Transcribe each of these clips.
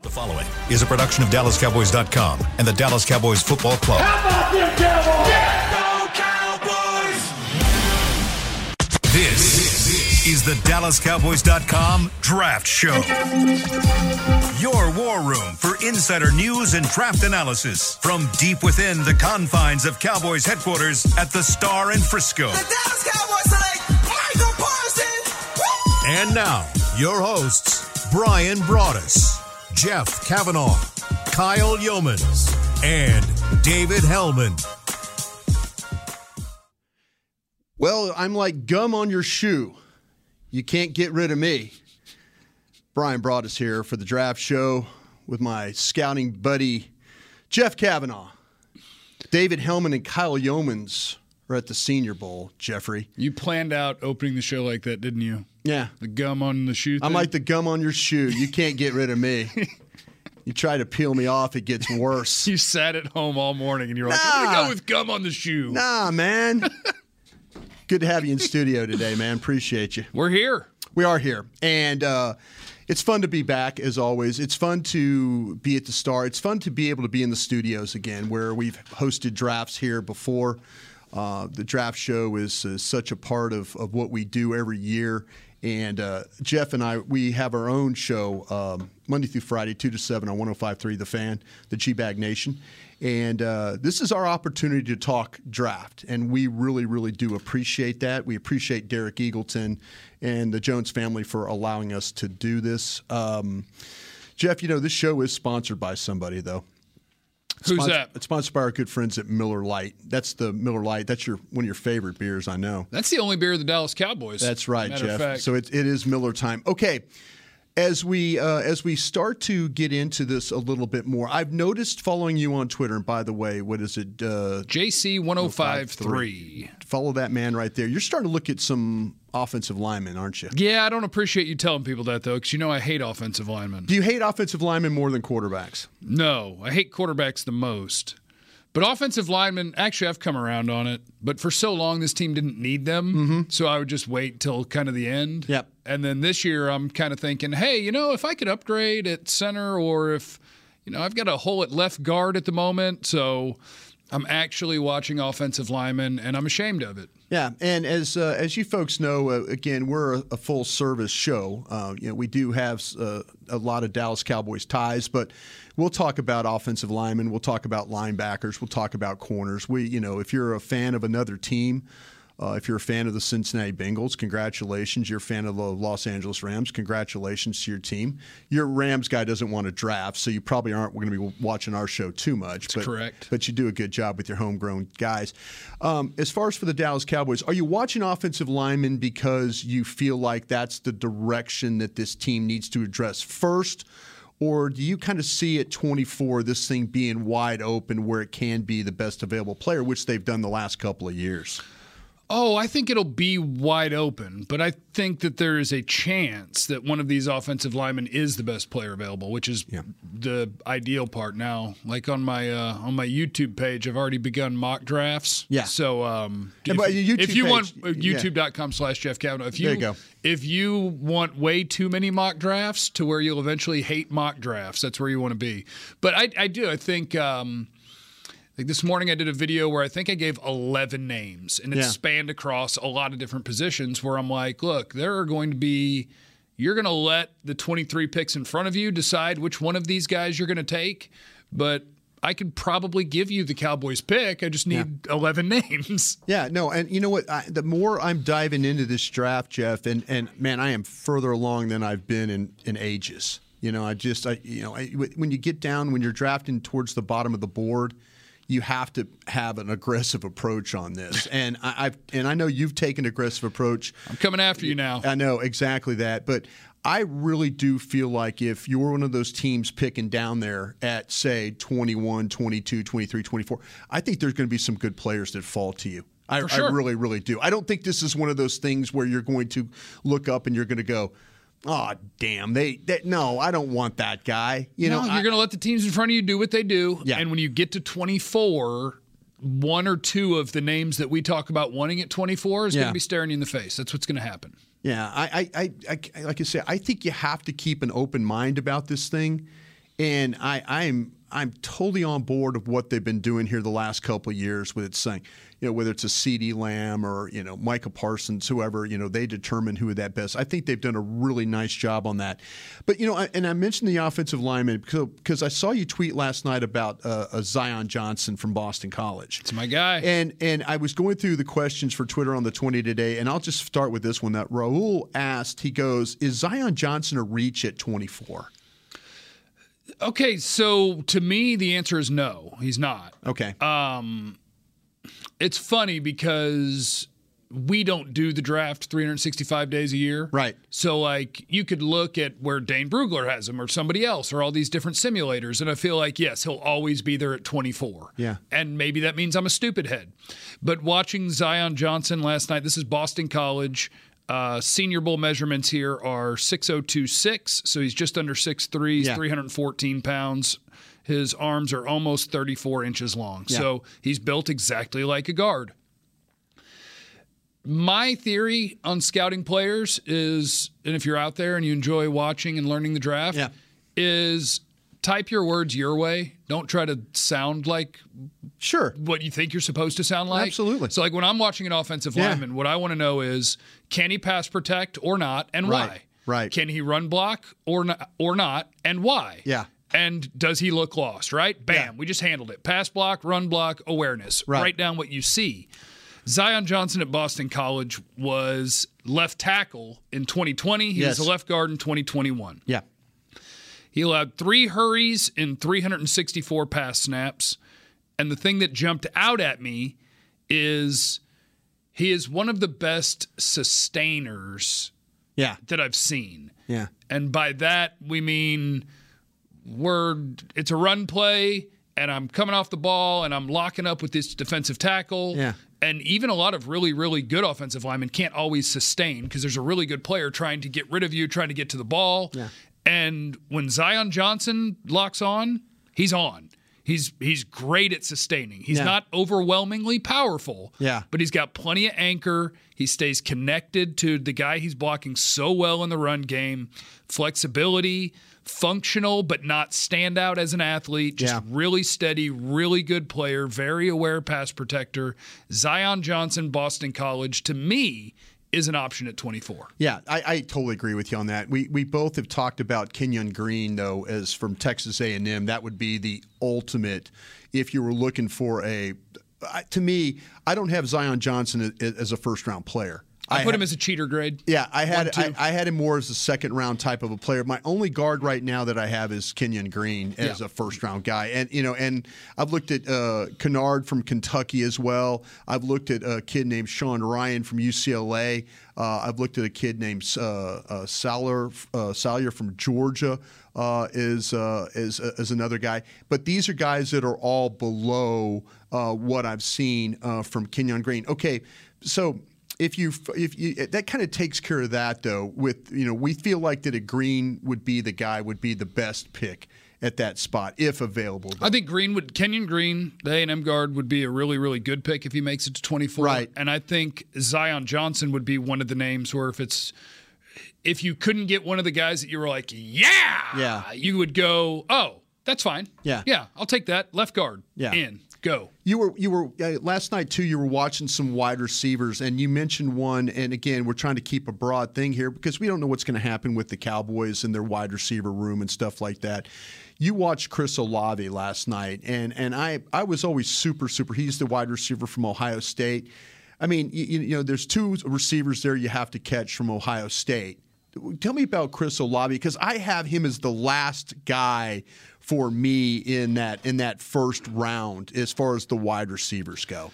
The following is a production of DallasCowboys.com and the Dallas Cowboys Football Club. How about them Cowboys? This is the DallasCowboys.com Draft Show. Your war room for insider news and draft analysis from deep within the confines of Cowboys headquarters at the Star in Frisco. The Dallas Cowboys select Micah Parsons. Woo! And now, your hosts, Bryan Broaddus, Jeff Cavanaugh, Kyle Youmans, and David Helman. Well, I'm like gum on your shoe. You can't get rid of me. Bryan Broaddus here for the draft show with my scouting buddy, Jeff Cavanaugh. David Helman and Kyle Youmans are at the Senior Bowl, Jeffrey. You planned out opening the show like that, didn't you? Yeah. The gum on the shoe. I'm thing? like the gum on your shoe. You can't get rid of me. you try to peel me off, it gets worse. you sat at home all morning and you're like, I'm Nah. gonna go with gum on the shoe. Nah, man. Good to have you in studio today, man. Appreciate you. We're here. We are here, and uh, it's fun to be back as always. It's fun to be at the Star. It's fun to be able to be in the studios again, where we've hosted drafts here before. Uh, the draft show is, is such a part of, of what we do every year. And uh, Jeff and I, we have our own show um, Monday through Friday, 2 to 7 on 105.3 The Fan, the G Bag Nation. And uh, this is our opportunity to talk draft. And we really, really do appreciate that. We appreciate Derek Eagleton and the Jones family for allowing us to do this. Um, Jeff, you know, this show is sponsored by somebody, though. Who's Spons- that? It's sponsored by our good friends at Miller Lite. That's the Miller Lite. That's your one of your favorite beers, I know. That's the only beer of the Dallas Cowboys. That's right, Jeff. So it, it is Miller time. Okay. As we uh, as we start to get into this a little bit more, I've noticed following you on Twitter. And by the way, what is it? Uh, JC 1053. follow that man right there. You're starting to look at some offensive linemen, aren't you? Yeah, I don't appreciate you telling people that though, because you know I hate offensive linemen. Do you hate offensive linemen more than quarterbacks? No, I hate quarterbacks the most. But offensive linemen, actually, I've come around on it. But for so long, this team didn't need them. So I would just wait till kind of the end. Mm-hmm. Yep. And then this year, I'm kind of thinking, hey, you know, if I could upgrade at center or if, you know, I've got a hole at left guard at the moment. So I'm actually watching offensive linemen and I'm ashamed of it. Yeah, and as uh, as you folks know, uh, again, we're a, a full service show. Uh, you know, we do have uh, a lot of Dallas Cowboys ties, but we'll talk about offensive linemen, we'll talk about linebackers, we'll talk about corners. We, you know, if you're a fan of another team. Uh, if you're a fan of the Cincinnati Bengals, congratulations. You're a fan of the Los Angeles Rams, congratulations to your team. Your Rams guy doesn't want to draft, so you probably aren't going to be watching our show too much. but, correct. But you do a good job with your homegrown guys. Um, as far as for the Dallas Cowboys, are you watching offensive linemen because you feel like that's the direction that this team needs to address first? Or do you kind of see at 24 this thing being wide open where it can be the best available player, which they've done the last couple of years? Oh, I think it'll be wide open, but I think that there is a chance that one of these offensive linemen is the best player available, which is the ideal part now. Like on my uh, on my YouTube page, I've already begun mock drafts. Yeah. So um, if, if you want page, uh, yeah. YouTube.com slash Jeff Cavanaugh, if you, There you go. if you want way too many mock drafts to where you'll eventually hate mock drafts, that's where you want to be. But I, I do. I think. Um, like this morning, I did a video where I think I gave 11 names and it Yeah. spanned across a lot of different positions where I'm like, look, there are going to be, you're going to let the 23 picks in front of you decide which one of these guys you're going to take. But I could probably give you the Cowboys pick. I just need 11 names. Yeah, no, and you know what? I, the more I'm diving into this draft, Jeff, and and man, I am further along than I've been in in ages. You know, I just, I you know, I, when you get down when you're drafting towards the bottom of the board, you have to have an aggressive approach on this. And I, I've and I know you've taken an aggressive approach. I'm coming after you now. I know exactly that, but I really do feel like if you're one of those teams picking down there at say 21, 22, 23, 24, I think there's going to be some good players that fall to you. I, sure. I really, really do. I don't think this is one of those things where you're going to look up and you're going to go, "Oh, damn! They, they no, I don't want that guy." You no, know, you're going to let the teams in front of you do what they do. Yeah. And when you get to 24, one or two of the names that we talk about wanting at 24 is going to be staring you in the face. That's what's going to happen. Yeah, I, I, I, I, like I say, I think you have to keep an open mind about this thing, and I, I'm I'm totally on board of what they've been doing here the last couple of years with it saying, you know, whether it's a CeeDee Lamb or you know Micah Parsons, whoever, you know, they determine who that best. I think they've done a really nice job on that. But you know, I, and I mentioned the offensive lineman because, I saw you tweet last night about uh, a Zion Johnson from Boston College. It's my guy. And and I was going through the questions for Twitter on the 20 today, and I'll just start with this one that Raul asked. He goes, "Is Zion Johnson a reach at 24?" Okay, so to me, the answer is no. He's not. Okay. Um, It's funny because we don't do the draft 365 days a year. Right. So, like, you could look at where Dane Brugler has him or somebody else or all these different simulators. And I feel like, yes, he'll always be there at 24. Yeah. And maybe that means I'm a stupid head. But watching Zion Johnson last night, this is Boston College. Uh, senior bowl measurements here are 6026. So he's just under 6'3, Yeah. 314 pounds. His arms are almost 34 inches long. So he's built exactly like a guard. My theory on scouting players is, and if you're out there and you enjoy watching and learning the draft, Yeah. is type your words your way. Don't try to sound like Sure. what you think you're supposed to sound like. Absolutely. So, like when I'm watching an offensive Yeah. lineman, what I want to know is can he pass protect or not, and Right, why? right. Can he run block or not, or not, and why? Yeah. And does he look lost? Right? Bam. Yeah. We just handled it. Pass block, run block, awareness. Right. Write down what you see. Zion Johnson at Boston College was left tackle in 2020. He Yes. was a left guard in 2021. Yeah. He allowed three hurries in 364 pass snaps. And the thing that jumped out at me is he is one of the best sustainers Yeah. that I've seen. Yeah. And by that, we mean we're it's a run play, and I'm coming off the ball and I'm locking up with this defensive tackle. Yeah. And even a lot of really, really good offensive linemen can't always sustain because there's a really good player trying to get rid of you, trying to get to the ball. Yeah. And when Zion Johnson locks on, he's on. He's he's great at sustaining. He's Yeah. not overwhelmingly powerful. Yeah. But he's got plenty of anchor. He stays connected to the guy he's blocking so well in the run game. Flexibility, functional but not stand out as an athlete. Just Yeah. really steady, really good player, very aware pass protector. Zion Johnson, Boston College, to me, is an option at 24. Yeah, I, I totally agree with you on that. We we both have talked about Kenyon Green though, as from Texas A and M. That would be the ultimate if you were looking for a. To me, I don't have Zion Johnson as a first round player. I, put ha- him as a cheater grade. Yeah, I had One, I. I had him more as a second round type of a player. My only guard right now that I have is Kenyon Green as Yeah. a first round guy, and you know, and I've looked at uh, Kinnard from Kentucky as well. I've looked at a kid named Sean Rhyan from UCLA. Uh, I've looked at a kid named uh, uh, Salyer uh, Salyer from Georgia. Uh, is uh, is is another guy, but these are guys that are all below uh, what I've seen uh, from Kenyon Green. Okay, so if you if you eh, that kind of takes care of that though with you know we feel like that a green would be the guy would be the best pick at that spot if available I think Green would Kenyon Green, the A and M guard, would be a really, really good pick if he makes it to 24. Right. And I think Zion Johnson would be one of the names where if it's if you couldn't get one of the guys that you were like, yeah, Yeah. you would go, oh, that's fine. Yeah. yeah, I'll take that left guard. Yeah. in go. You were you were uh, last night too. You were watching some wide receivers, and you mentioned one. And again, we're trying to keep a broad thing here because we don't know what's going to happen with the Cowboys and their wide receiver room and stuff like that. You watched Chris Olave last night, and and I I was always super super. He's the wide receiver from Ohio State. I mean, you, you know, there's two receivers there you have to catch from Ohio State. Tell me about Chris Olave because I have him as the last guy for me in that in that first round as far as the wide receivers go.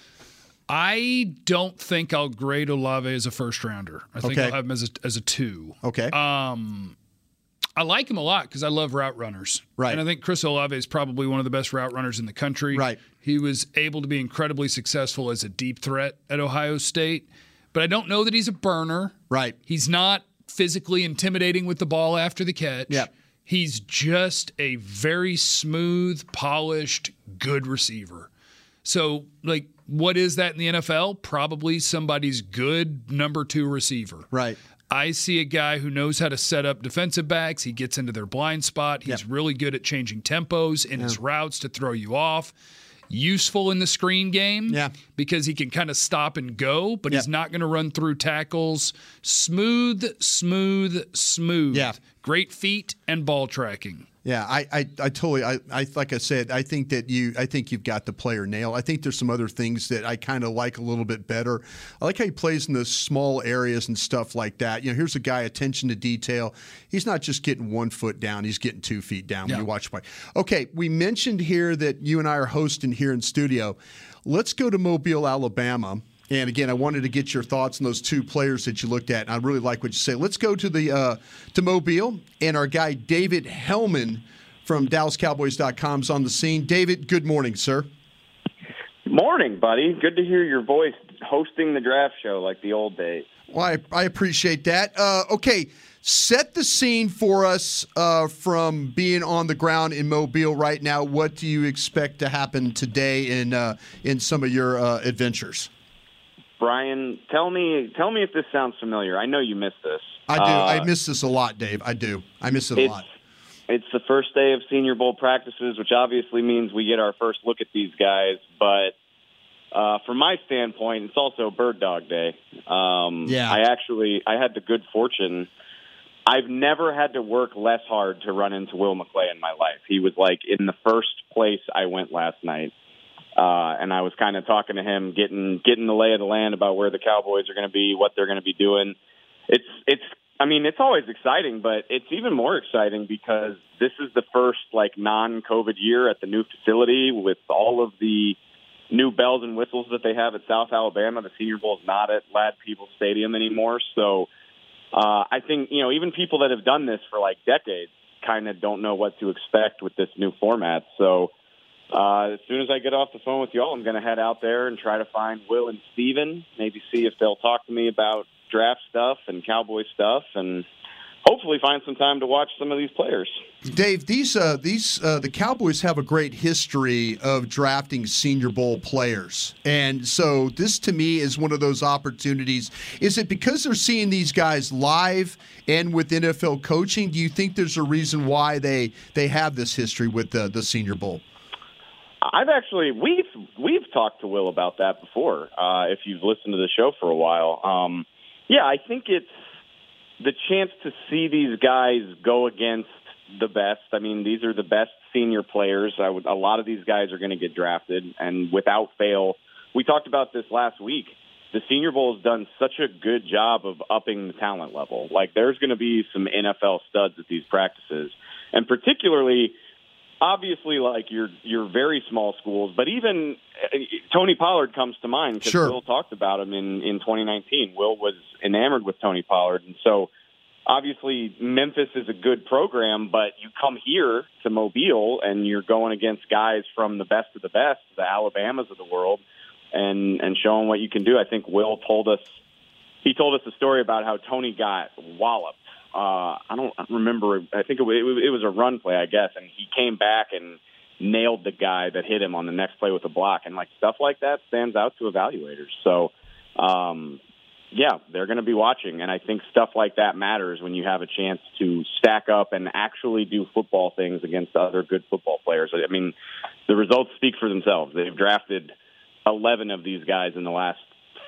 I don't think I'll grade Olave as a first rounder. I think Okay. I'll have him as a, as a two. Okay. Um, I like him a lot because I love route runners. Right. And I think Chris Olave is probably one of the best route runners in the country. Right. He was able to be incredibly successful as a deep threat at Ohio State, but I don't know that he's a burner. Right. He's not physically intimidating with the ball after the catch. Yep. He's just a very smooth, polished, good receiver. So, like, what is that in the NFL? Probably somebody's good number two receiver. Right. I see a guy who knows how to set up defensive backs. He gets into their blind spot. He's Yep. really good at changing tempos in his routes to throw you off. Useful in the screen game Yeah. because he can kind of stop and go, but he's not going to run through tackles. Smooth, smooth, smooth. Yeah. Great feet and ball tracking. Yeah, I, I, I totally, I, I, like I said, I think that you, I think you've got the player nail. I think there's some other things that I kind of like a little bit better. I like how he plays in the small areas and stuff like that. You know, here's a guy attention to detail. He's not just getting one foot down; he's getting two feet down when you watch play. Okay, we mentioned here that you and I are hosting here in studio. Let's go to Mobile, Alabama. And again, I wanted to get your thoughts on those two players that you looked at. And I really like what you say. Let's go to the uh, to Mobile, and our guy David Helman from DallasCowboys.com is on the scene. David, good morning, sir. Morning, buddy. Good to hear your voice hosting the draft show like the old days. Well, I, I appreciate that. Uh, okay, set the scene for us uh, from being on the ground in Mobile right now. What do you expect to happen today in uh, in some of your uh, adventures? Bryan, tell me tell me if this sounds familiar. I know you missed this. I do. Uh, I miss this a lot, Dave. I do. I miss it a lot. it's the first day of Senior Bowl practices, which obviously means we get our first look at these guys. But uh, from my standpoint, it's also Bird Dog Day. Um, Yeah. I actually I had the good fortune. I've never had to work less hard to run into Will McClay in my life. He was like in the first place I went last night. Uh, and I was kind of talking to him, getting getting the lay of the land about where the Cowboys are going to be, what they're going to be doing. It's it's I mean it's always exciting, but it's even more exciting because this is the first like non-COVID year at the new facility with all of the new bells and whistles that they have at South Alabama. The Senior Bowl is not at Lad People Stadium anymore, so uh, I think you know even people that have done this for like decades kind of don't know what to expect with this new format. So uh, as soon as I get off the phone with y'all, I'm going to head out there and try to find Will and Stephen, maybe see if they'll talk to me about draft stuff and Cowboy stuff, and hopefully find some time to watch some of these players. Dave, these uh, these uh, the Cowboys have a great history of drafting Senior Bowl players, and so this to me is one of those opportunities. Is it because they're seeing these guys live and with NFL coaching? Do you think there's a reason why they they have this history with the the Senior Bowl? I've actually we've we've talked to Will about that before. Uh, if you've listened to the show for a while, um, yeah, I think it's the chance to see these guys go against the best. I mean, these are the best senior players. I would, a lot of these guys are going to get drafted, and without fail, we talked about this last week. The Senior Bowl has done such a good job of upping the talent level. Like, there's going to be some NFL studs at these practices, and particularly obviously like your your very small schools, but even uh, Tony Pollard comes to mind because Sure. Will talked about him in in 2019. Will was enamored with Tony Pollard, and so obviously Memphis is a good program, but you come here to Mobile and you're going against guys from the best of the best, the Alabamas of the world, and and showing what you can do. I think Will told us he told us a story about how Tony got walloped. Uh, I don't remember. I think it was, it was a run play, I guess, and he came back and nailed the guy that hit him on the next play with a block, and like stuff like that stands out to evaluators. So, um, yeah, they're going to be watching, and I think stuff like that matters when you have a chance to stack up and actually do football things against other good football players. I mean, the results speak for themselves. They've drafted eleven of these guys in the last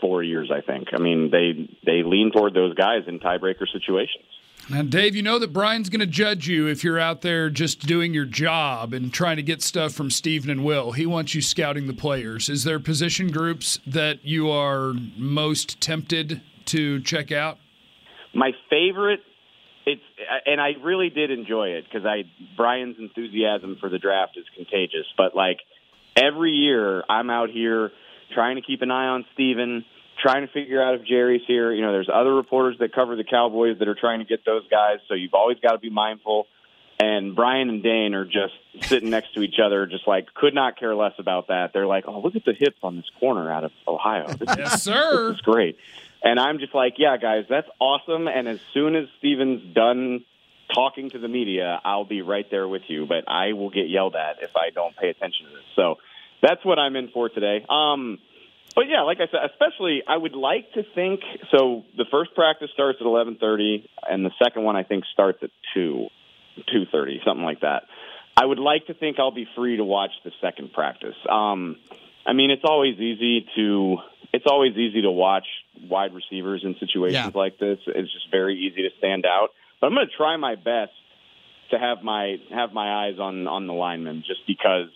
four years. I think. I mean, they they lean toward those guys in tiebreaker situations. Now, Dave, you know that Bryan's going to judge you if you're out there just doing your job and trying to get stuff from Stephen and Will. He wants you scouting the players. Is there position groups that you are most tempted to check out? My favorite, it's and I really did enjoy it because I Bryan's enthusiasm for the draft is contagious. But like every year, I'm out here trying to keep an eye on Steven, trying to figure out if Jerry's here. You know, there's other reporters that cover the Cowboys that are trying to get those guys, so you've always got to be mindful. And Bryan and Dane are just sitting next to each other, just like could not care less about that. They're like, "Oh, look at the hips on this corner out of Ohio. This is Yes, sir. this is great. And I'm just like, yeah, guys, that's awesome. And as soon as Stephen's done talking to the media, I'll be right there with you. But I will get yelled at if I don't pay attention to this. So that's what I'm in for today. Um, but yeah, like I said, especially I would like to think. So the first practice starts at eleven thirty, and the second one I think starts at two, two thirty, something like that. I would like to think I'll be free to watch the second practice. Um, I mean, it's always easy to it's always easy to watch wide receivers in situations Yeah. like this. It's just very easy to stand out. But I'm going to try my best to have my have my eyes on on the linemen, just because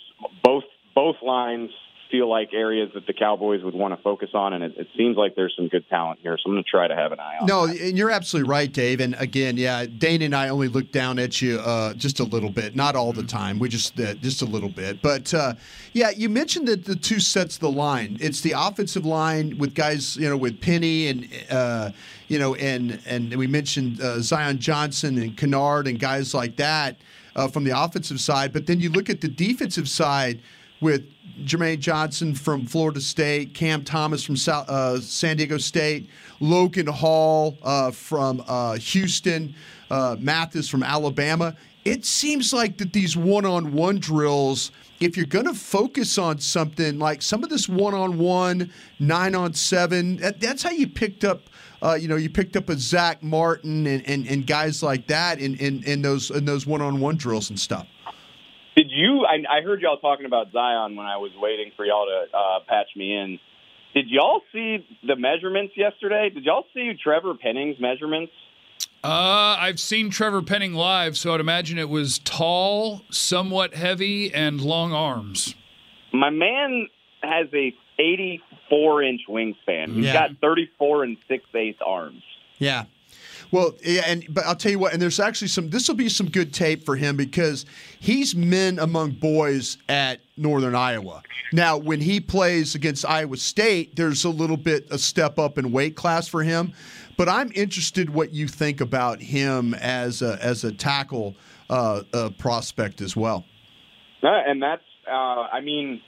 both both lines feel like areas that the Cowboys would want to focus on, and it, it seems like there's some good talent here. So I'm going to try to have an eye on. No, that. and you're absolutely right, Dave. And again, yeah, Dane and I only look down at you uh, just a little bit, not all the time. We just uh, just a little bit. But uh, yeah, you mentioned that the two sets of the line. It's the offensive line with guys, you know, with Penning and uh, you know, and and we mentioned uh, Zion Johnson and Kinnard and guys like that uh, from the offensive side. But then you look at the defensive side with Jermaine Johnson from Florida State, Cam Thomas from South, uh, San Diego State, Logan Hall uh, from uh, Houston, uh, Mathis from Alabama. It seems like that these one-on-one drills, if you're going to focus on something like some of this one-on-one, nine-on-seven, that, that's how you picked up. Uh, you know, you picked up a Zack Martin and, and, and guys like that in, in, in those in those one-on-one drills and stuff. Did you? I, I heard y'all talking about Zion when I was waiting for y'all to uh, patch me in. Did y'all see the measurements yesterday? Did y'all see Trevor Penning's measurements? Uh, I've seen Trevor Penning live, so I'd imagine it was tall, somewhat heavy, and long arms. My man has a 84 inch wingspan. He's Yeah. got 34 and six eighths arms. Yeah. Well, yeah, and but I'll tell you what, and there's actually some. This will be some good tape for him because he's men among boys at Northern Iowa. Now, when he plays against Iowa State, there's a little bit a step up in weight class for him. But I'm interested what you think about him as a as a tackle uh, uh, prospect as well. Uh, and that's, uh, I mean,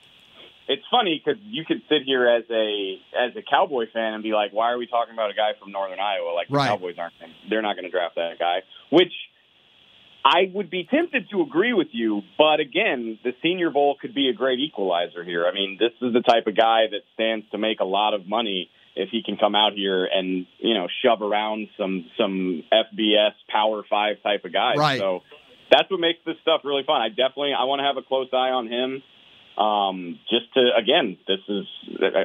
it's funny because you could sit here as a as a Cowboy fan and be like, "Why are we talking about a guy from Northern Iowa? Like the Right. Cowboys aren't they're not going to draft that guy." Which I would be tempted to agree with you, but again, the Senior Bowl could be a great equalizer here. I mean, this is the type of guy that stands to make a lot of money if he can come out here and you know shove around some some FBS Power Five type of guys. Right. So that's what makes this stuff really fun. I definitely I want to have a close eye on him. Um, just to again, this is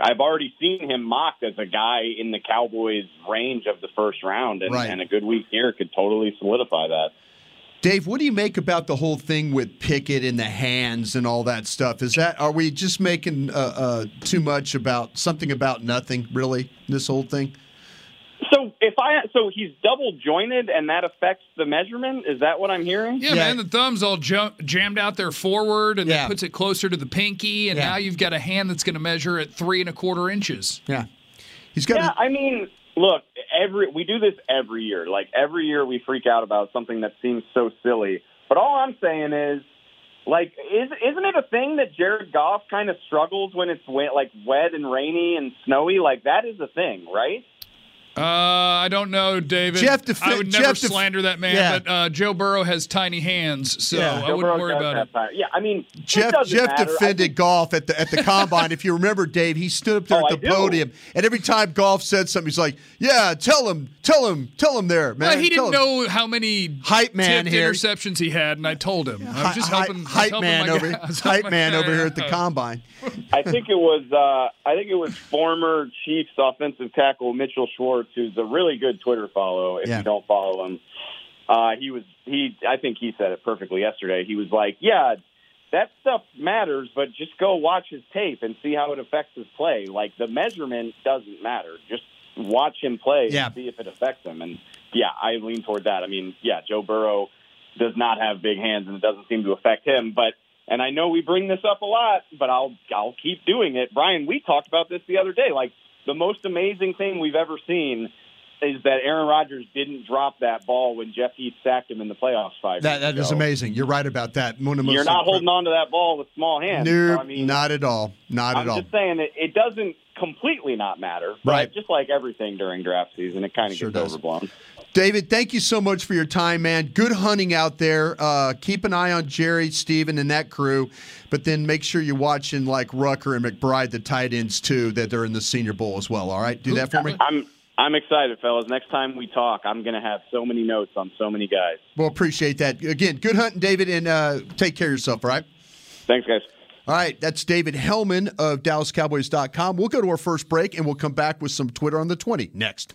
I've already seen him mocked as a guy in the Cowboys range of the first round, and, Right. and a good week here could totally solidify that. Dave, what do you make about the whole thing with Pickett and the hands and all that stuff? Is that are we just making uh, uh, too much about something about nothing? Really, this whole thing? So if I so he's double jointed, and that affects the measurement. Is that what I'm hearing? Yeah, Yeah. man, the thumb's all ju- jammed out there forward, and Yeah. that puts it closer to the pinky, and Yeah. now you've got a hand that's going to measure at three and a quarter inches. Yeah, he's got. Yeah, a- I mean, look, every we do this every year. Like every year, we freak out about something that seems so silly. But all I'm saying is, like, is isn't it a thing that Jared Goff kind of struggles when it's wet, like wet and rainy and snowy? Like that is a thing, right? Uh, I don't know, David. Jeff defi- I would never Jeff def- slander that man, Yeah. but uh, Joe Burrow has tiny hands, so Yeah. I Joe wouldn't Burrow worry about it. time. Yeah, I mean, Jeff Jeff matter. Defended think- Goff at the at the combine. if you remember, Dave, he stood up there Oh, at the podium, and every time Goff said something, he's like, "Yeah, tell him, tell him, tell him there, man." Well, he Tell didn't him." know how many Hype man tipped here. interceptions he had, and I told him. I was just helping. I was hype helping man over guy. Hype man over here at the combine. I think it was uh, I think it was former Chiefs offensive tackle Mitchell Schwartz, who's a really good Twitter follow. If Yeah. you don't follow him, uh, he was he. I think he said it perfectly yesterday. He was like, "Yeah, that stuff matters, but just go watch his tape and see how it affects his play. Like the measurement doesn't matter. Just watch him play Yeah. and see if it affects him." And yeah, I lean toward that. I mean, yeah, Joe Burrow does not have big hands, and it doesn't seem to affect him, but. And I know we bring this up a lot, but I'll I'll keep doing it. Bryan, we talked about this the other day. Like the most amazing thing we've ever seen is that Aaron Rodgers didn't drop that ball when Jeff Heath sacked him in the playoffs five. That that is amazing. You're right about that. One of the most You're not incre- holding on to that ball with small hands. No, So, I mean, not at all. Not I'm at all. just saying it, it doesn't completely not matter, but Right. just like everything during draft season, it kind of Sure gets does. overblown. David, thank you so much for your time, man. Good hunting out there. Uh, keep an eye on Jerry, Stephen, and that crew, but then make sure you're watching like Rucker and McBride, the tight ends too, that they're in the Senior Bowl as well. All right, do that for me. I'm I'm excited, fellas. Next time we talk, I'm going to have so many notes on so many guys. Well, appreciate that. Again, good hunting, David, and uh, take care of yourself. All right. Thanks, guys. All right, that's David Helman of DallasCowboys.com. We'll go to our first break and we'll come back with some Twitter on the 20 next.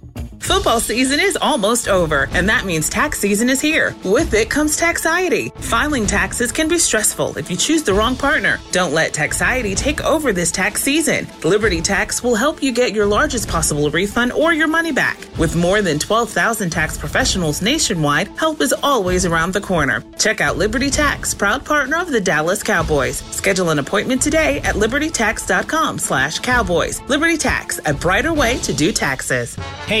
Football season is almost over, and that means tax season is here. With it comes taxiety. Filing taxes can be stressful if you choose the wrong partner. Don't let taxiety take over this tax season. Liberty Tax will help you get your largest possible refund or your money back. With more than 12,000 tax professionals nationwide, help is always around the corner. Check out Liberty Tax, proud partner of the Dallas Cowboys. Schedule an appointment today at libertytax.com/cowboys. Liberty Tax, a brighter way to do taxes. Hey,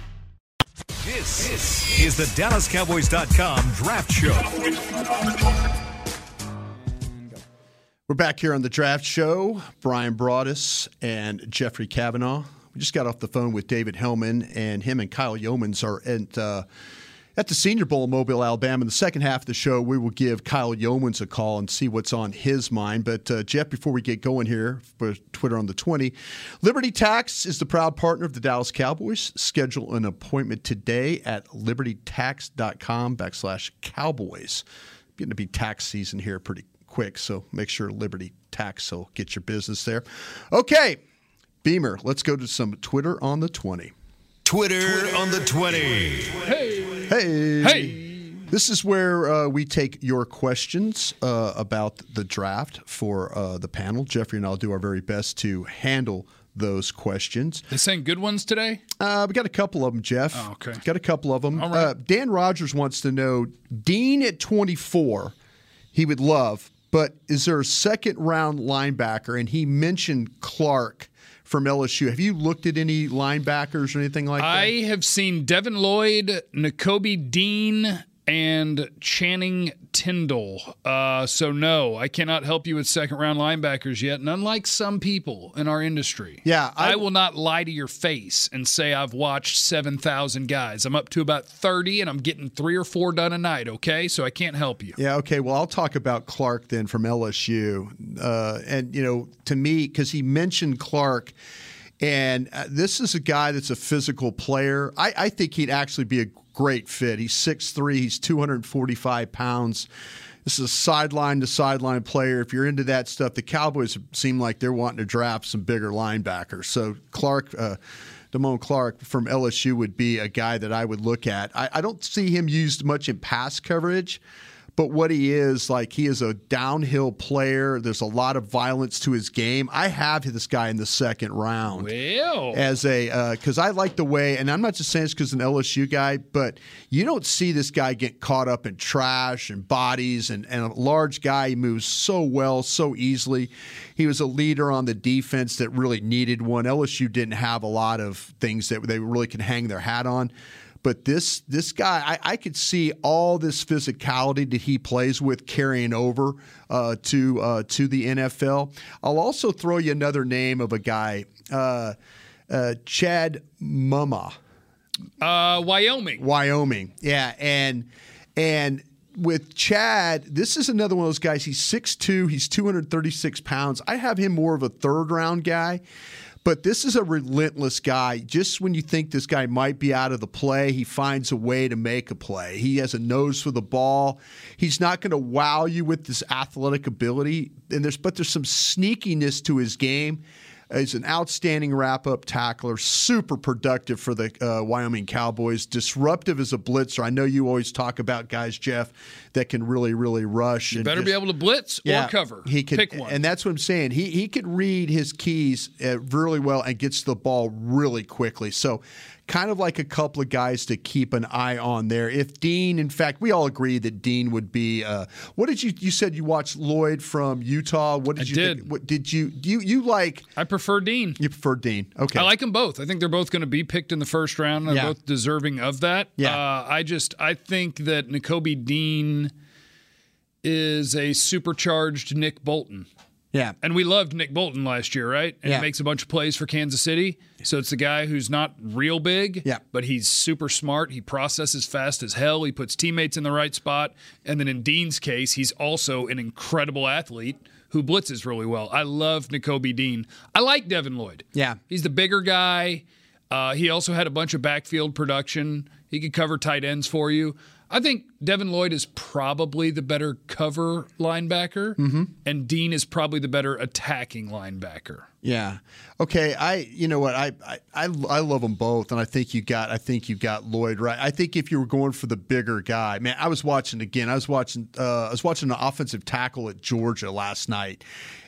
This, this is the DallasCowboys.com Draft Show. We're back here on the draft show. Bryan Broaddus and Jeffrey Cavanaugh. We just got off the phone with David Helman, and him and Kyle Youmans are at uh, at the Senior Bowl in Mobile, Alabama. In the second half of the show, we will give Kyle Youmans a call and see what's on his mind. But uh, Jeff, before we get going here for Twitter on the twenty, Liberty Tax is the proud partner of the Dallas Cowboys. Schedule an appointment today at libertytax.com backslash Cowboys. Getting to be tax season here pretty quick, so make sure Liberty Tax will get your business there. Okay, Beamer, let's go to some Twitter on the 20. Twitter, on the 20. Hey. Hey. Hey. This is where uh, we take your questions uh, about the draft for uh, the panel. Jeffrey and I'll do our very best to handle those questions. They saying good ones today? Uh, we got a couple of them, Jeff. Oh, okay. Got a couple of them. All right. Uh, Dan Rogers wants to know Dean at 24, he would love, but is there a second round linebacker? And he mentioned Clark from LSU. Have you looked at any linebackers or anything like that? I have seen Devin Lloyd, Nakobe Dean, and Channing Tyndall. Uh, so no, I cannot help you with second round linebackers yet. And unlike some people in our industry, Yeah, I- I, will not lie to your face and say I've watched seven thousand guys. I'm up to about thirty, and I'm getting three or four done a night. Okay, so I can't help you. Yeah, okay. Well, I'll talk about Clark then from LSU. Uh, and, you know, to me, because he mentioned Clark, and uh, this is a guy that's a physical player. I, I think he'd actually be a great fit. He's 6'3, he's 245 pounds. This is a sideline to sideline player. If you're into that stuff, the Cowboys seem like they're wanting to draft some bigger linebackers. So Clark, uh, Damone Clark from LSU would be a guy that I would look at. I, I don't see him used much in pass coverage, but what he is, like, he is a downhill player. There's a lot of violence to his game. I have this guy in the second round Well, as a uh, because I like the way, and I'm not just saying this because an LSU guy, but you don't see this guy get caught up in trash and bodies, and, and a large guy. He moves so well, so easily. He was a leader on the defense that really needed one. LSU didn't have a lot of things that they really could hang their hat on. But this this guy, I, I could see all this physicality that he plays with carrying over uh, to uh, to the NFL. I'll also throw you another name of a guy, uh, uh, Chad Muma. Uh, Wyoming. Wyoming. Yeah, and and with Chad, this is another one of those guys. He's 6'2", he's 236 pounds. I have him more of a third round guy. But this is a relentless guy. Just when you think this guy might be out of the play, he finds a way to make a play. He has a nose for the ball. He's not going to wow you with this athletic ability, and there's but there's some sneakiness to his game. He's an outstanding wrap up tackler, super productive for the uh, Wyoming Cowboys, disruptive as a blitzer. I know you always talk about guys, Jeff, that can really, really rush. You better just, be able to blitz yeah, or cover. He can, Pick one. And that's what I'm saying. He, he could read his keys uh, really well and gets the ball really quickly. So kind of like a couple of guys to keep an eye on there. If Dean, in fact, we all agree that Dean would be. Uh, what did you? You said you watched Lloyd from Utah. What did I you? Did. Think, what did you? You you like? I prefer Dean. You prefer Dean? Okay. I like them both. I think they're both going to be picked in the first round. They're Yeah. both deserving of that. Yeah. Uh, I just I think that Nakobe Dean is a supercharged Nick Bolton. Yeah. And we loved Nick Bolton last year, right? And Yeah. he makes a bunch of plays for Kansas City. So it's the guy who's not real big, Yeah. but he's super smart. He processes fast as hell. He puts teammates in the right spot. And then in Dean's case, he's also an incredible athlete who blitzes really well. I love Nakobe Dean. I like Devin Lloyd. Yeah. He's the bigger guy. Uh, he also had a bunch of backfield production. He could cover tight ends for you. I think Devin Lloyd is probably the better cover linebacker, Mm-hmm. and Dean is probably the better attacking linebacker. Yeah. Okay. I. You know what? I, I. I. I love them both, and I think you got. I think you got Lloyd right. I think if you were going for the bigger guy, man, I was watching again. I was watching. Uh, I was watching an offensive tackle at Georgia last night,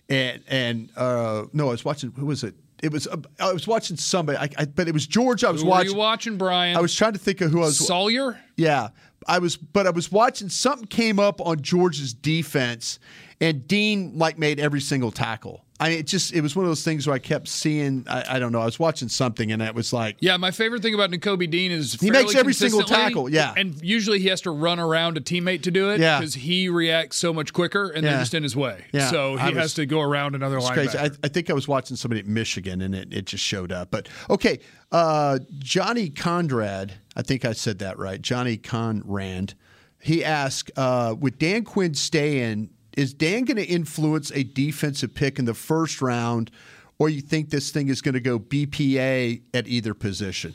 and and uh, no, I was watching. Who was it? It was. Uh, I was watching somebody. I, I, but it was Georgia. I was Who watching. were you watching, Bryan? I was trying to think of who I was. Salyer. Yeah, I was, but I was watching something came up on Georgia's defense, and Dean like made every single tackle. I mean, it just it was one of those things where I kept seeing. I, I don't know. I was watching something, and it was like, Yeah, my favorite thing about Nakobe Dean is He makes every single tackle, yeah. and usually he has to run around a teammate to do it Yeah. because he reacts so much quicker, and Yeah. they're just in his way. Yeah, so he was- has to go around another linebacker. crazy. I, I think I was watching somebody at Michigan, and it, it just showed up. But okay, uh, Johnny Conrad. I think I said that right. Johnny Conrad. He asked, uh, "With Dan Quinn staying, is Dan going to influence a defensive pick in the first round, or you think this thing is going to go BPA at either position?"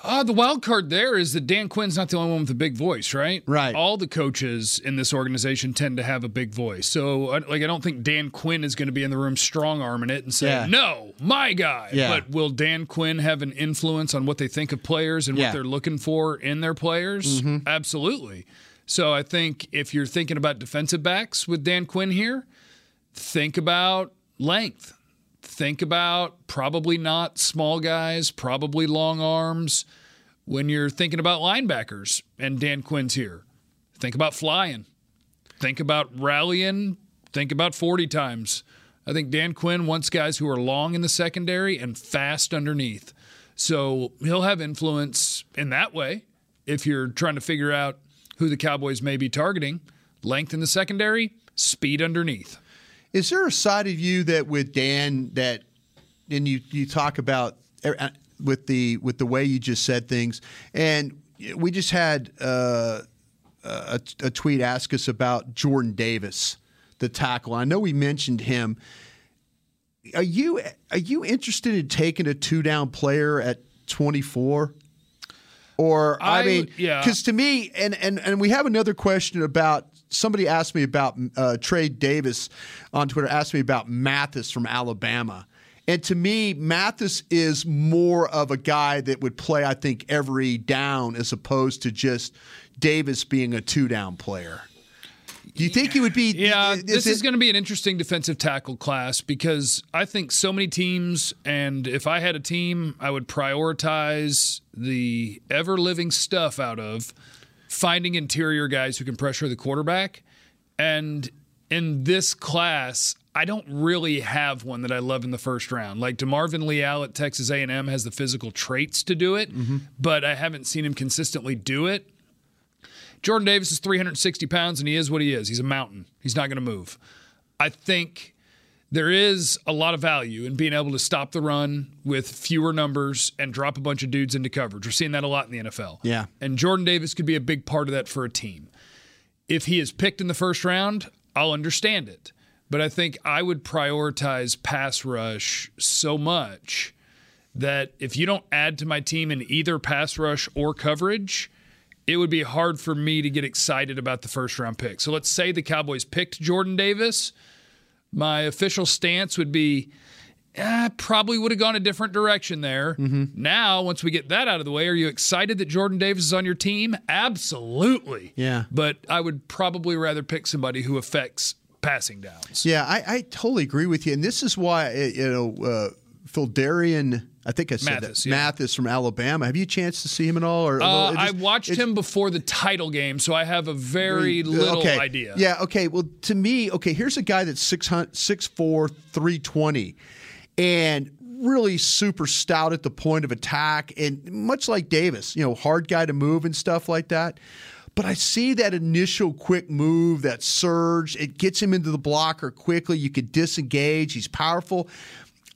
Uh, the wild card there is that Dan Quinn's not the only one with a big voice, right? Right. All the coaches in this organization tend to have a big voice. So, like, I don't think Dan Quinn is going to be in the room strong arming it and saying, Yeah. no, my guy. Yeah. But will Dan Quinn have an influence on what they think of players and Yeah. Mm-hmm. what they're looking for in their players? Absolutely. So, I think if you're thinking about defensive backs with Dan Quinn here, think about length. Think about probably not small guys, probably long arms. When you're thinking about linebackers and Dan Quinn's here, think about flying. Think about rallying. Think about 40 times. I think Dan Quinn wants guys who are long in the secondary and fast underneath. So he'll have influence in that way if you're trying to figure out who the Cowboys may be targeting. Length in the secondary, speed underneath. Is there a side of you that with Dan that, and you you talk about uh, with the with the way you just said things, and we just had uh, a, a tweet ask us about Jordan Davis, the tackle. I know we mentioned him. Are you are you interested in taking a two down player at twenty four? Or I, I- mean, yeah. because to me, and, and and we have another question about somebody asked me about uh, Trey Davis on Twitter. Asked me about Mathis from Alabama, and to me, Mathis is more of a guy that would play, I think, every down as opposed to just Davis being a two down player. Do you think he would be? Yeah, is this it- is going to be an interesting defensive tackle class because I think so many teams, and if I had a team, I would prioritize the ever living stuff out of finding interior guys who can pressure the quarterback. And in this class, I don't really have one that I love in the first round. Like DeMarvin Leal at Texas A&M has the physical traits to do it, mm-hmm. but I haven't seen him consistently do it. Jordan Davis is 360 pounds, and he is what he is. He's a mountain. He's not going to move. I think there is a lot of value in being able to stop the run with fewer numbers and drop a bunch of dudes into coverage. We're seeing that a lot in the NFL. Yeah. And Jordan Davis could be a big part of that for a team. If he is picked in the first round, I'll understand it. But I think I would prioritize pass rush so much that if you don't add to my team in either pass rush or coverage, it would be hard for me to get excited about the first round pick. So let's say the Cowboys picked Jordan Davis. My official stance would be eh, probably would have gone a different direction there. Now, once we get that out of the way, are you excited that Jordan Davis is on your team? Absolutely. Yeah. But I would probably rather pick somebody who affects passing downs. Yeah, I, I totally agree with you, and this is why you know uh, Phidarian. I think I said Mathis, that yeah. Mathis from Alabama. Have you a chance to see him at all? Or Uh, it I watched him before the title game, so I have a very little okay. idea. Yeah, okay. Well, to me, okay, here's a guy that's 6'4", 320, and really super stout at the point of attack, and much like Davis, you know, hard guy to move and stuff like that. But I see that initial quick move, that surge, it gets him into the blocker quickly. You could disengage. He's powerful.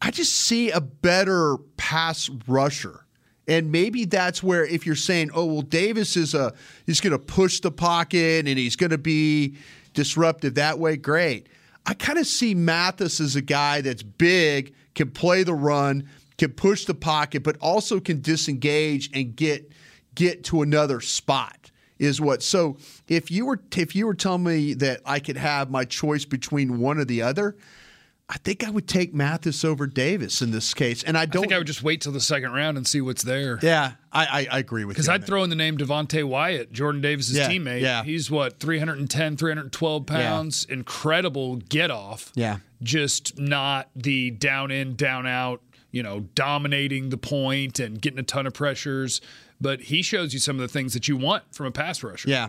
I just see a better pass rusher. And maybe that's where if you're saying, oh well, Davis is a he's going to push the pocket and he's going to be disruptive that way. Great. I kind of see Mathis as a guy that's big, can play the run, can push the pocket, but also can disengage and get get to another spot. Is what. So if you were if you were telling me that I could have my choice between one or the other, I think I would take Mathis over Davis in this case. And I I don't. think I would just wait till the second round and see what's there. Yeah, I, I, I agree with you. Because I'd throw in the name Devonte Wyatt, Jordan Davis's Yeah, teammate. yeah. He's what, 310, 312 pounds? Incredible get off. Yeah. Just not the down in, down out, you know, dominating the point and getting a ton of pressures. But he shows you some of the things that you want from a pass rusher. Yeah.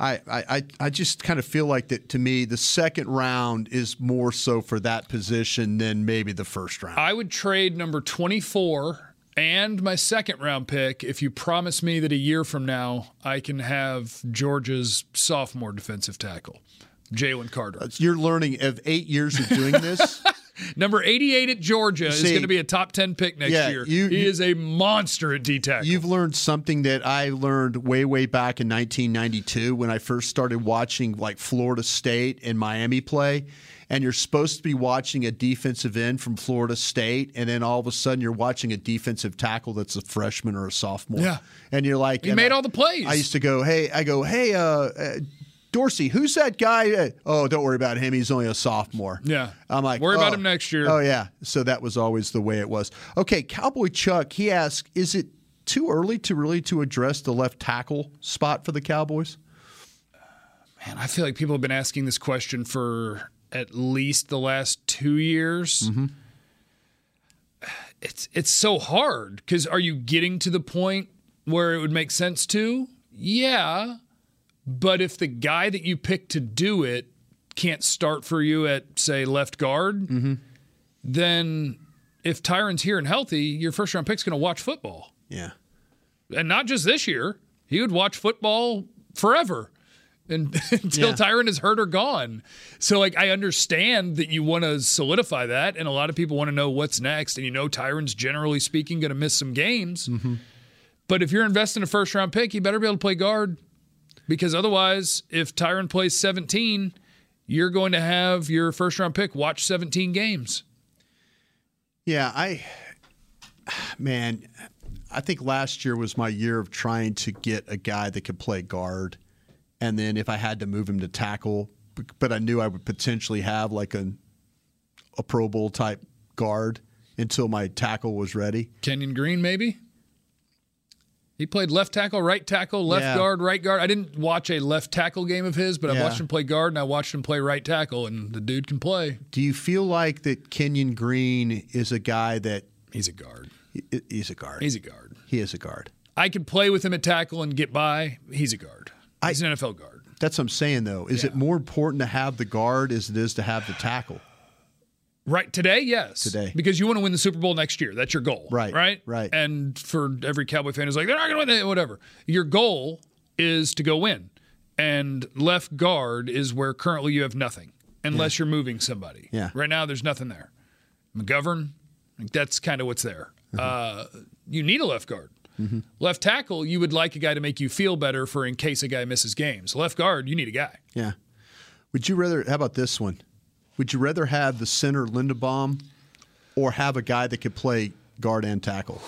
I, I, I- just kind of feel like that to me, the second round is more so for that position than maybe the first round. I would trade number 24 and my second round pick if you promise me that a year from now I can have Georgia's sophomore defensive tackle, Jalen Carter. You're learning of eight years of doing this. Number 88 at Georgia is going to be a top 10 pick next yeah, year. you- he you- is a monster at D tackle. You've learned something that I learned way, way back in 1992 when I first started watching like Florida State and Miami play. And you're supposed to be watching a defensive end from Florida State, and then all of a sudden you're watching a defensive tackle that's a freshman or a sophomore. Yeah. and you're like, He and made I- all the plays. I used to go, hey, I go, hey, uh, uh, Dorsey, who's that guy? Uh, Oh, don't worry about him. He's only a sophomore. Yeah. I'm like, Worry about oh. him next year. Oh yeah. So that was always the way it was. Okay, Cowboy Chuck. He asked, is it too early to really to address the left tackle spot for the Cowboys? Man, I feel like people have been asking this question for at least the last two years. Mm-hmm. It's it's so hard because are you getting to the point where it would make sense to? Yeah, but if the guy that you pick to do it can't start for you at say left guard, Mm-hmm. then if Tyron's here and healthy, your first round pick's going to watch football Yeah. and not just this year. He would watch football forever and, until Yeah. Tyron is hurt or gone. So, like, I understand that you want to solidify that, and a lot of people want to know what's next. And you know, Tyron's generally speaking going to miss some games. Mm-hmm. But if you're investing a first round pick, you better be able to play guard because otherwise, if Tyron plays 17, you're going to have your first round pick watch 17 games. Yeah, I man, I think last year was my year of trying to get a guy that could play guard, and then if I had to move him to tackle, but I knew I would potentially have like a a Pro Bowl type guard until my tackle was ready. Kenyon Green, maybe. He played left tackle, right tackle, left Yeah. guard, right guard. I didn't watch a left tackle game of his, but I watched him play guard and I watched him play right tackle, and the dude can play. Do you feel like that Kenyon Green is a guy that He's a guard. he- he's a guard? He's a guard. he is a guard. I can play with him at tackle and get by. He's a guard. He's an NFL guard. That's what I'm saying, though. Is it more important to have the guard as it is to have the tackle? Right today, yes. Today. because you want to win the Super Bowl next year. That's your goal. Right, Right. right. And for every Cowboy fan who's like, they're not going to win, it," whatever. Your goal is to go win, and left guard is where currently you have nothing, unless you're moving somebody. Yeah. Right now, there's nothing there. McGovern, that's kind of what's there. Uh, you need a left guard. Left tackle, you would like a guy to make you feel better for in case a guy misses games. Left guard, you need a guy. Yeah. Would you rather? How about this one? Would you rather have the center Linderbaum, or have a guy that could play guard and tackle?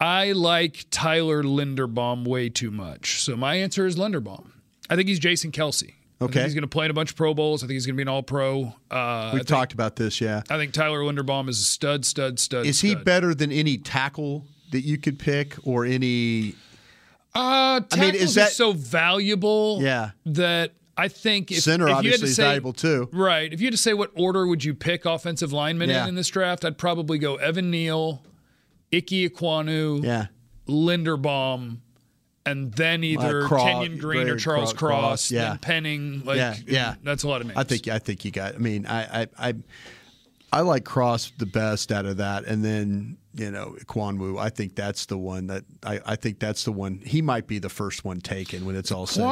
I like Tyler Linderbaum way too much. So my answer is Linderbaum. I think he's Jason Kelce. I think Okay. he's going to play in a bunch of Pro Bowls. I think he's going to be an All Pro. Uh, We've think- talked about this. Yeah. I think Tyler Linderbaum is a stud, stud, stud. Is he better than any tackle that you could pick, or any? Uh, I mean, is tackles that- so valuable? Yeah. That I think if, Center if you had obviously to is say, valuable too. Right. If you had to say what order would you pick offensive linemen Yeah. in in this draft, I'd probably go Evan Neal, Ike Ekwonu, Yeah. Linderbaum, and then either Uh, Craw- Kenyon Green or Charles Craw- Cross, Cross, yeah. then Penning. Like, yeah, yeah, that's a lot of names. I think I think you got. I mean, I I I, I like Cross the best out of that, and then you know Kwanwu. I think that's the one that I, I think that's the one. He might be the first one taken when it's all said.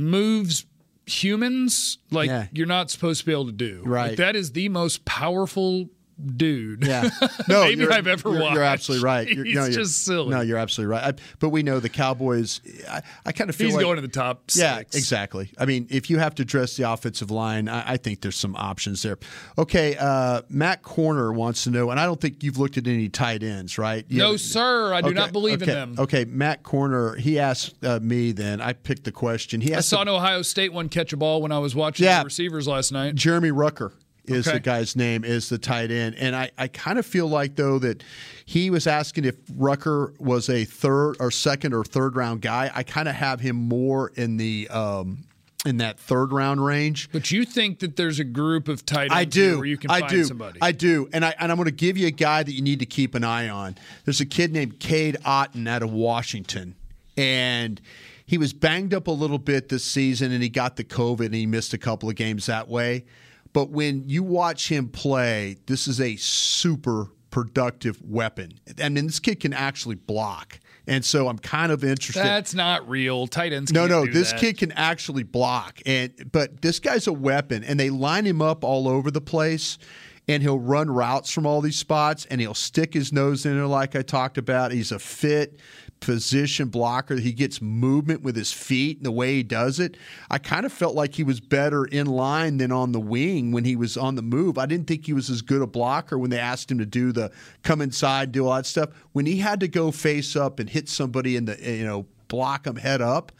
Moves humans like Yeah. you're not supposed to be able to do. Right. Like, that is the most powerful dude. Yeah, no, maybe you're- I've ever you're, watched. You're absolutely right. You're, He's no, you're, just silly. No, you're absolutely right. I, but we know the Cowboys. I, I kind of feel He's like going to the top Yeah, six. exactly. I mean, if you have to dress the offensive line, I, I think there's some options there. Okay, uh, Matt Corner wants to know, and I don't think you've looked at any tight ends, right? You No, haven't- sir. I do Okay, not believe in them. Okay, Matt Corner. He asked uh, me. Then I picked the question. He I asked saw an Ohio State one catch a ball when I was watching Yeah. the receivers last night. Jeremy Ruckert is Okay. the guy's name, is the tight end. And I, I kind of feel like, though, that he was asking if Ruckert was a third or second or third round guy. I kind of have him more in the. Um, in that third round range, But you think that there's a group of tight ends I do. where you can I find do. somebody. I do. And I and I'm going to give you a guy that you need to keep an eye on. There's a kid named Cade Otton out of Washington, and he was banged up a little bit this season, and he got the COVID, and he missed a couple of games that way. But when you watch him play, this is a super productive weapon. I mean, this kid can actually block. And so I'm kind of interested. That's not real. Tight ends. No, no, this that. kid can actually block, and but this guy's a weapon, and they line him up all over the place, and he'll run routes from all these spots, and he'll stick his nose in there like I talked about. He's a fit position blocker. He gets movement with his feet and the way he does it. I kind of felt like he was better in line than on the wing when he was on the move. I didn't think he was as good a blocker when they asked him to do the come inside, do all that stuff. When he had to go face up and hit somebody in the you know block him head up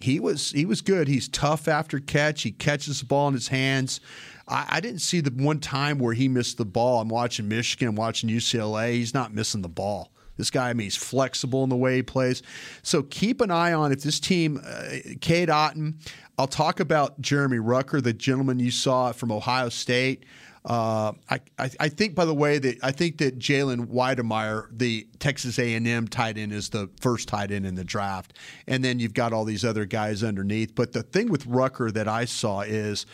he was he was good. He's tough after catch. He catches the ball in his hands. I, I didn't see the one time where he missed the ball. I'm watching Michigan, I'm watching UCLA. He's not missing the ball. This guy, I mean, he's flexible in the way he plays. So keep an eye on if this team, uh, Cade Otton. I'll talk about Jeremy Ruckert, the gentleman you saw from Ohio State. Uh, I, I, I think, by the way, that I think that Jalen Wydermyer, the Texas A&M tight end, is the first tight end in the draft, and then you've got all these other guys underneath. But the thing with Ruckert that I saw is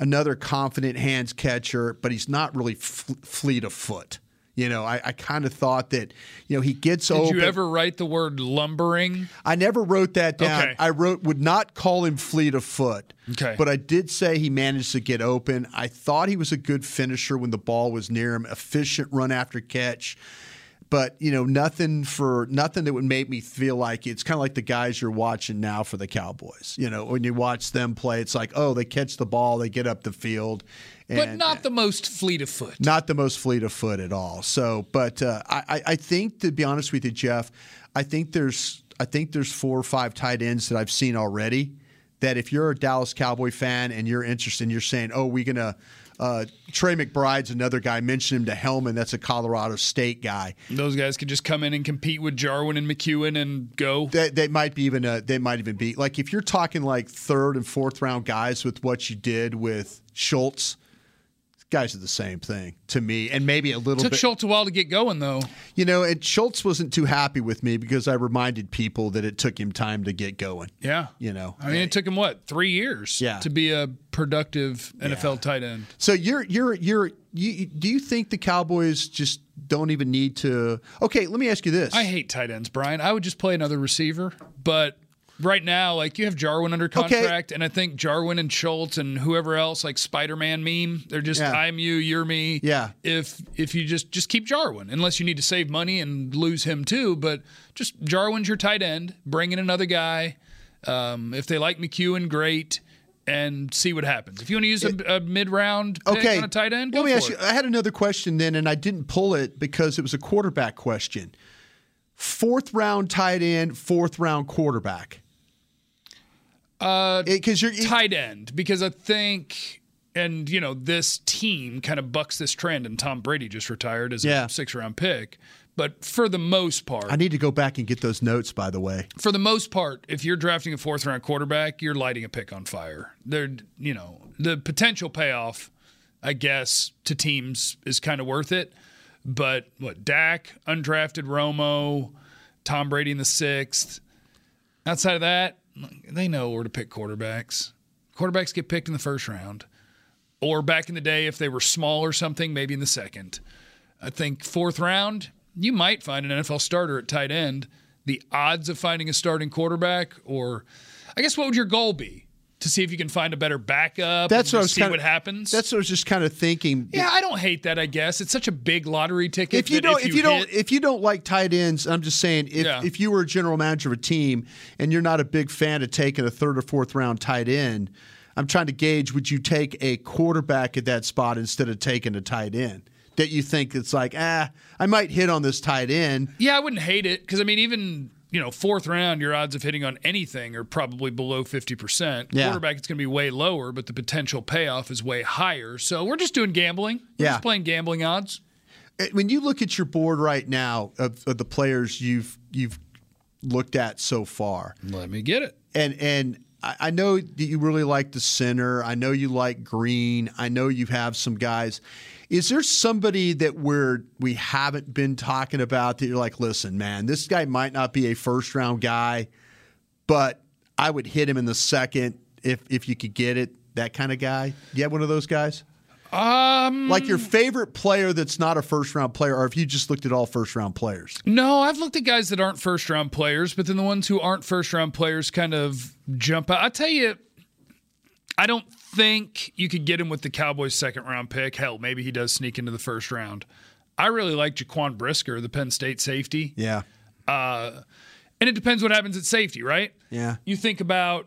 another confident hands catcher, but he's not really fleet of foot. You know, I, I kind of thought that, you know, he gets over. Did open. you ever write the word lumbering? I never wrote that down. Okay. I wrote would not call him fleet of foot. Okay. But I did say he managed to get open. I thought he was a good finisher when the ball was near him, efficient run after catch. But you know, nothing for nothing that would make me feel like it's kind of like the guys you're watching now for the Cowboys. You know, when you watch them play, it's like, oh, they catch the ball, they get up the field, but not the most fleet of foot. not the most fleet of foot at all. So, but uh, I, I- I think to be honest with you, Jeff, I think there's I think there's four or five tight ends that I've seen already. That if you're a Dallas Cowboy fan and you're interested, and you're saying, "Oh, we're gonna." Uh, Trey McBride's another guy. Mentioned him to Helman. That's a Colorado State guy. Those guys could just come in and compete with Jarwin and McEwen and go. They, they might be even. Uh, they might even be like if you're talking like third and fourth round guys with what you did with Schultz. Guys are the same thing to me, and maybe a little Took bit. Schultz a while to get going, though. You know, and Schultz wasn't too happy with me because I reminded people that it took him time to get going. Yeah. You know, I mean, it took him what three years Yeah. to be a productive NFL tight end. So you're you're you're you, do you think the Cowboys just don't even need to? Okay, let me ask you this. I hate tight ends, Bryan. I would just play another receiver, but right now, like you have Jarwin under contract, and I think Jarwin and Schultz and whoever else, like Spider-Man meme, they're just Yeah. I'm you, you're me. Yeah. If if you just just keep Jarwin, unless you need to save money and lose him too, but just Jarwin's your tight end. Bring in another guy. Um, if they like McEwen, great. And see what happens. If you want to use a, a mid-round pick okay, on a tight end, Let me ask it. you. I had another question then, and I didn't pull it because it was a quarterback question. Fourth round tight end, fourth round quarterback. Uh, Because you're tight end because I think, and you know, this team kind of bucks this trend, and Tom Brady just retired as Yeah. a six round pick. But for the most part, I need to go back and get those notes. By the way, for the most part, if you're drafting a fourth round quarterback, you're lighting a pick on fire. There, you know, the potential payoff, I guess, to teams is kind of worth it. But what Dak, undrafted Romo, Tom Brady in the sixth. Outside of that, they know where to pick quarterbacks. Quarterbacks get picked in the first round, or back in the day, if they were small or something, maybe in the second. I think fourth round, you might find an NFL starter at tight end. The odds of finding a starting quarterback, or I guess what would your goal be? To see if you can find a better backup. that's and what I was see kind what happens. That's what I was just kind of thinking. yeah, I don't hate that. I guess it's such a big lottery ticket. if you don't if you, don't hit- if you don't like tight ends, I'm just saying if Yeah. if you were a general manager of a team and you're not a big fan of taking a third or fourth round tight end, I'm trying to gauge would you take a quarterback at that spot instead of taking a tight end? That you think it's like, ah, I might hit on this tight end. Yeah, I wouldn't hate it because I mean, even you know, fourth round, your odds of hitting on anything are probably below fifty percent. Yeah. Quarterback, it's going to be way lower, but the potential payoff is way higher. So we're just doing gambling. We're Yeah. just playing gambling odds. Uh, When you look at your board right now of, of the players you've you've looked at so far, Let me get it. and and I I know that you really like the center. I know you like Green. I know you have some guys. Is there somebody that we're we haven't been talking about that you're like, listen, man, this guy might not be a first round guy, but I would hit him in the second if if you could get it. That kind of guy. You have one of those guys? Um, Like your favorite player that's not a first round player, or if you just looked at all first round players. no, I've looked at guys that aren't first round players, but then the ones who aren't first round players kind of jump out. I tell you, I don't think you could get him with the Cowboys' second round pick. Hell, maybe he does sneak into the first round. I really like Jaquan Brisker, the Penn State safety. Yeah. Uh, and it depends what happens at safety, right? Yeah. You think about,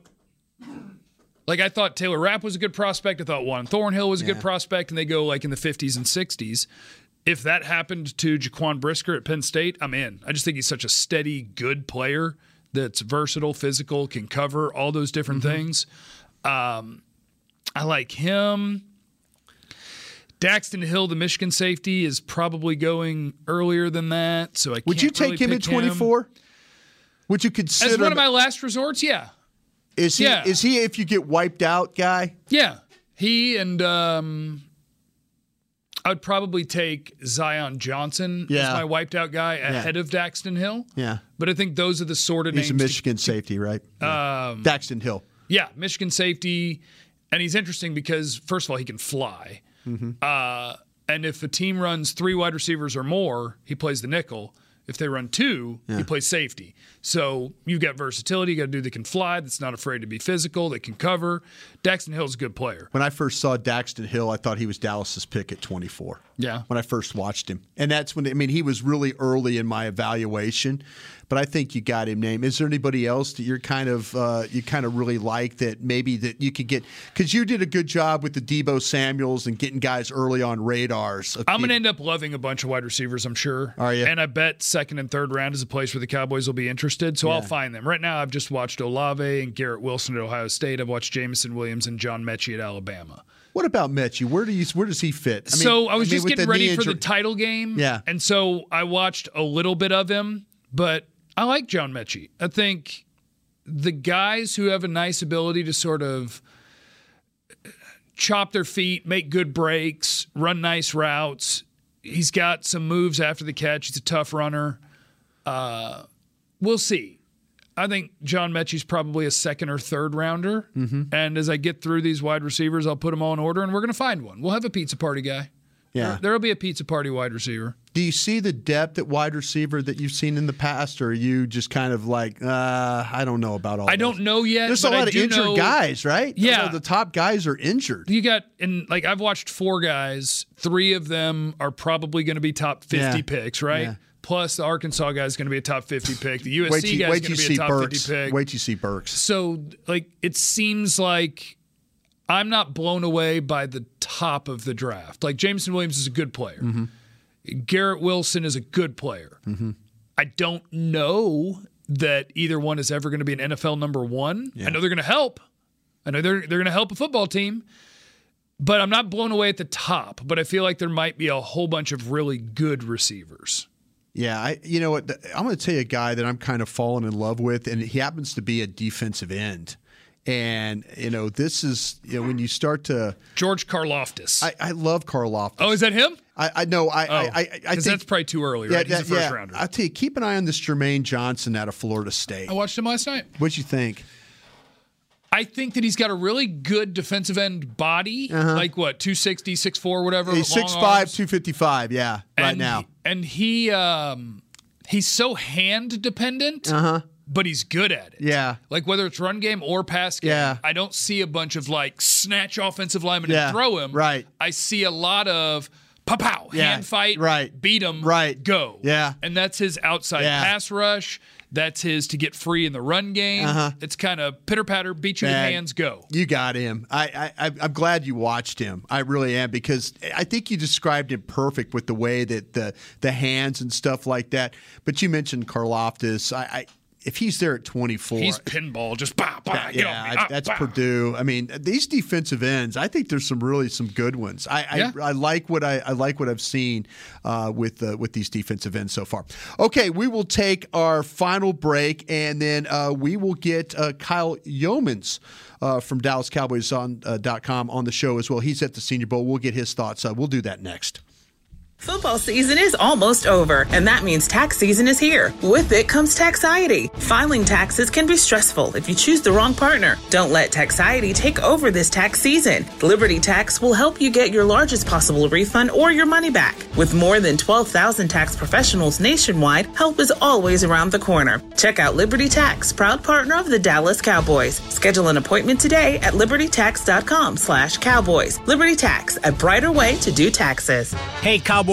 like, I thought Taylor Rapp was a good prospect. I thought Juan Thornhill was a good prospect, and they go like in the 50s and 60s. If that happened to Jaquan Brisker at Penn State, I'm in. I just think he's such a steady, good player that's versatile, physical, can cover all those different Mm-hmm. things. Um, I like him. Daxton Hill, the Michigan safety, is probably going earlier than that. So I Would you take really him at 24? Would you consider As one of my last resorts, yeah. Is he Yeah. is he if you get wiped out guy? Yeah. He and um I would probably take Zion Johnson Yeah. as my wiped out guy ahead of Daxton Hill. Yeah. But I think those are the sort of He's a names. to- Michigan safety, right? um, Daxton Hill. yeah, Michigan safety. And he's interesting because, first of all, he can fly. Mm-hmm. Uh, and if a team runs three wide receivers or more, he plays the nickel. If they run two, he plays safety. So you've got versatility. You got a dude that can fly, that's not afraid to be physical, that can cover. Daxton Hill's a good player. When I first saw Daxton Hill, I thought he was Dallas's pick at 24. Yeah. When I first watched him. And that's when I mean he was really early in my evaluation, but I think you got him named. Is there anybody else that you're kind of uh, you kind of really like that maybe that you could get cuz you did a good job with the Deebo Samuels and getting guys early on radars. I'm going to end up loving a bunch of wide receivers, I'm sure. Are you? And I bet second and third round is a place where the Cowboys will be interested. So I'll find them. Right now, I've just watched Olave and Garrett Wilson at Ohio State. I've watched Jameson Williams and John Metchie at Alabama. What about Metchie? Where do you where does he fit? I mean- so I was mean, just getting ready for the title game. Yeah. And so I watched a little bit of him, but I like John Metchie. I think the guys who have a nice ability to sort of chop their feet, make good breaks, run nice routes. He's got some moves after the catch. He's a tough runner. Uh, we'll see. I think John Metchie's probably a second or third rounder. Mm-hmm. And as I get through these wide receivers, I'll put them all in order, and we're going to find one. We'll have a pizza party guy. Yeah. There, will be a pizza party wide receiver. Do you see the depth at wide receiver that you've seen in the past, or are you just kind of like, uh, I don't know about all? I don't know yet. There's a but I lot of injured know- guys, right? Yeah. the top guys are injured. You got and like I've watched four guys. Three of them are probably going to be top fifty Yeah. picks, right? Yeah. Plus the Arkansas guy is going to be a top fifty pick. The USC Wait guy is going to be a top Burks. fifty pick. Wait till you see Burks. So like it seems like I'm not blown away by the top of the draft. Like Jameson Williams is a good player. Mm-hmm. Garrett Wilson is a good player. I don't know that either one is ever going to be an NFL number one. I know they're going to help. I know they're they're going to help a football team, but I'm not blown away at the top. But I feel like there might be a whole bunch of really good receivers. Yeah, I you know what? I'm going to tell you a guy that I'm kind of falling in love with, and he happens to be a defensive end. And you know, this is you know when you start to George Karlaftis. I, I love Karlaftis. oh, is that him? I, I know. I, Oh, I, I, I think that's probably too early, right? He's a first yeah. rounder. I'll tell you, keep an eye on this Jermaine Johnson out of Florida State. I watched him last night. What'd you think? I think that he's got a really good defensive end body. Like what, 260, 6'4", whatever. Uh-huh. He's long 6'5", 255, Yeah, right and, now. And he um, he's so hand dependent, Uh-huh. but he's good at it. Yeah. Like whether it's run game or pass game, Yeah. I don't see a bunch of like snatch offensive linemen Yeah, and throw him. right. I see a lot of pow pow, Yeah, hand fight, right. beat him, Right. go. Yeah. And that's his outside Yeah. pass rush. That's his to get free in the run game. Uh-huh. It's kind of pitter patter, beat you with Man, hands, go. You got him. I, I, I- I'm glad you watched him. I really am because I think you described him perfect with the way that the the hands and stuff like that. But you mentioned Karlaftis. I, I if he's there at 24, He's pinball, just bah, bah, Yeah, yeah. I- ah, that's bah. Purdue. I mean, these defensive ends. I think there's some really some good ones. I I, Yeah. I like what I, I like what I've seen uh, with uh, with these defensive ends so far. Okay, we will take our final break, and then uh, we will get uh, Kyle Youmans. Uh, from DallasCowboys.com on, uh, dot com on the show as well. He's at the Senior Bowl. We'll get his thoughts. Uh, we'll do that next. Football season is almost over, and that means tax season is here. With it comes Taxiety. Filing taxes can be stressful if you choose the wrong partner. Don't let Taxiety take over this tax season. Liberty Tax will help you get your largest possible refund or your money back. With more than 12,000 tax professionals nationwide, help is always around the corner. Check out Liberty Tax, proud partner of the Dallas Cowboys. Schedule an appointment today at libertytax.com slash cowboys. Liberty Tax, a brighter way to do taxes. Hey, Cowboys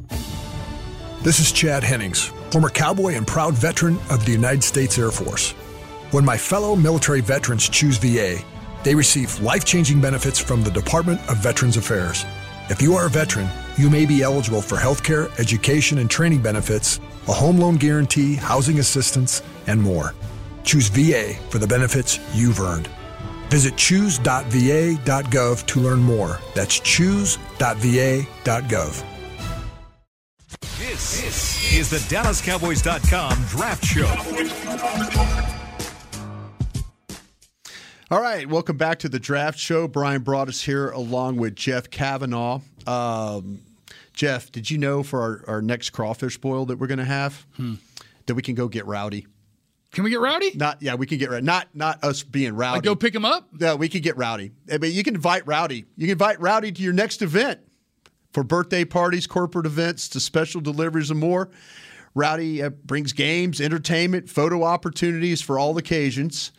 This is Chad Hennings, former cowboy and proud veteran of the United States Air Force. When my fellow military veterans choose VA, they receive life changing benefits from the Department of Veterans Affairs. If you are a veteran, you may be eligible for healthcare, education, and training benefits, a home loan guarantee, housing assistance, and more. Choose VA for the benefits you've earned. Visit choose.va.gov to learn more. That's choose.va.gov. This, this is the DallasCowboys.com Draft Show. All right, welcome back to the draft show. Bryan Broaddus here along with Jeff Cavanaugh. Um, Jeff, did you know for our, our next crawfish boil that we're going to have that we can go get rowdy? Can we get rowdy? Not yeah, we can get rowdy. Not not us being rowdy. Like go pick him up? Yeah, we can get rowdy. I mean, you can invite rowdy. You can invite rowdy to your next event. For birthday parties, corporate events, to special deliveries and more, Rowdy uh, brings games, entertainment, photo opportunities for all occasions.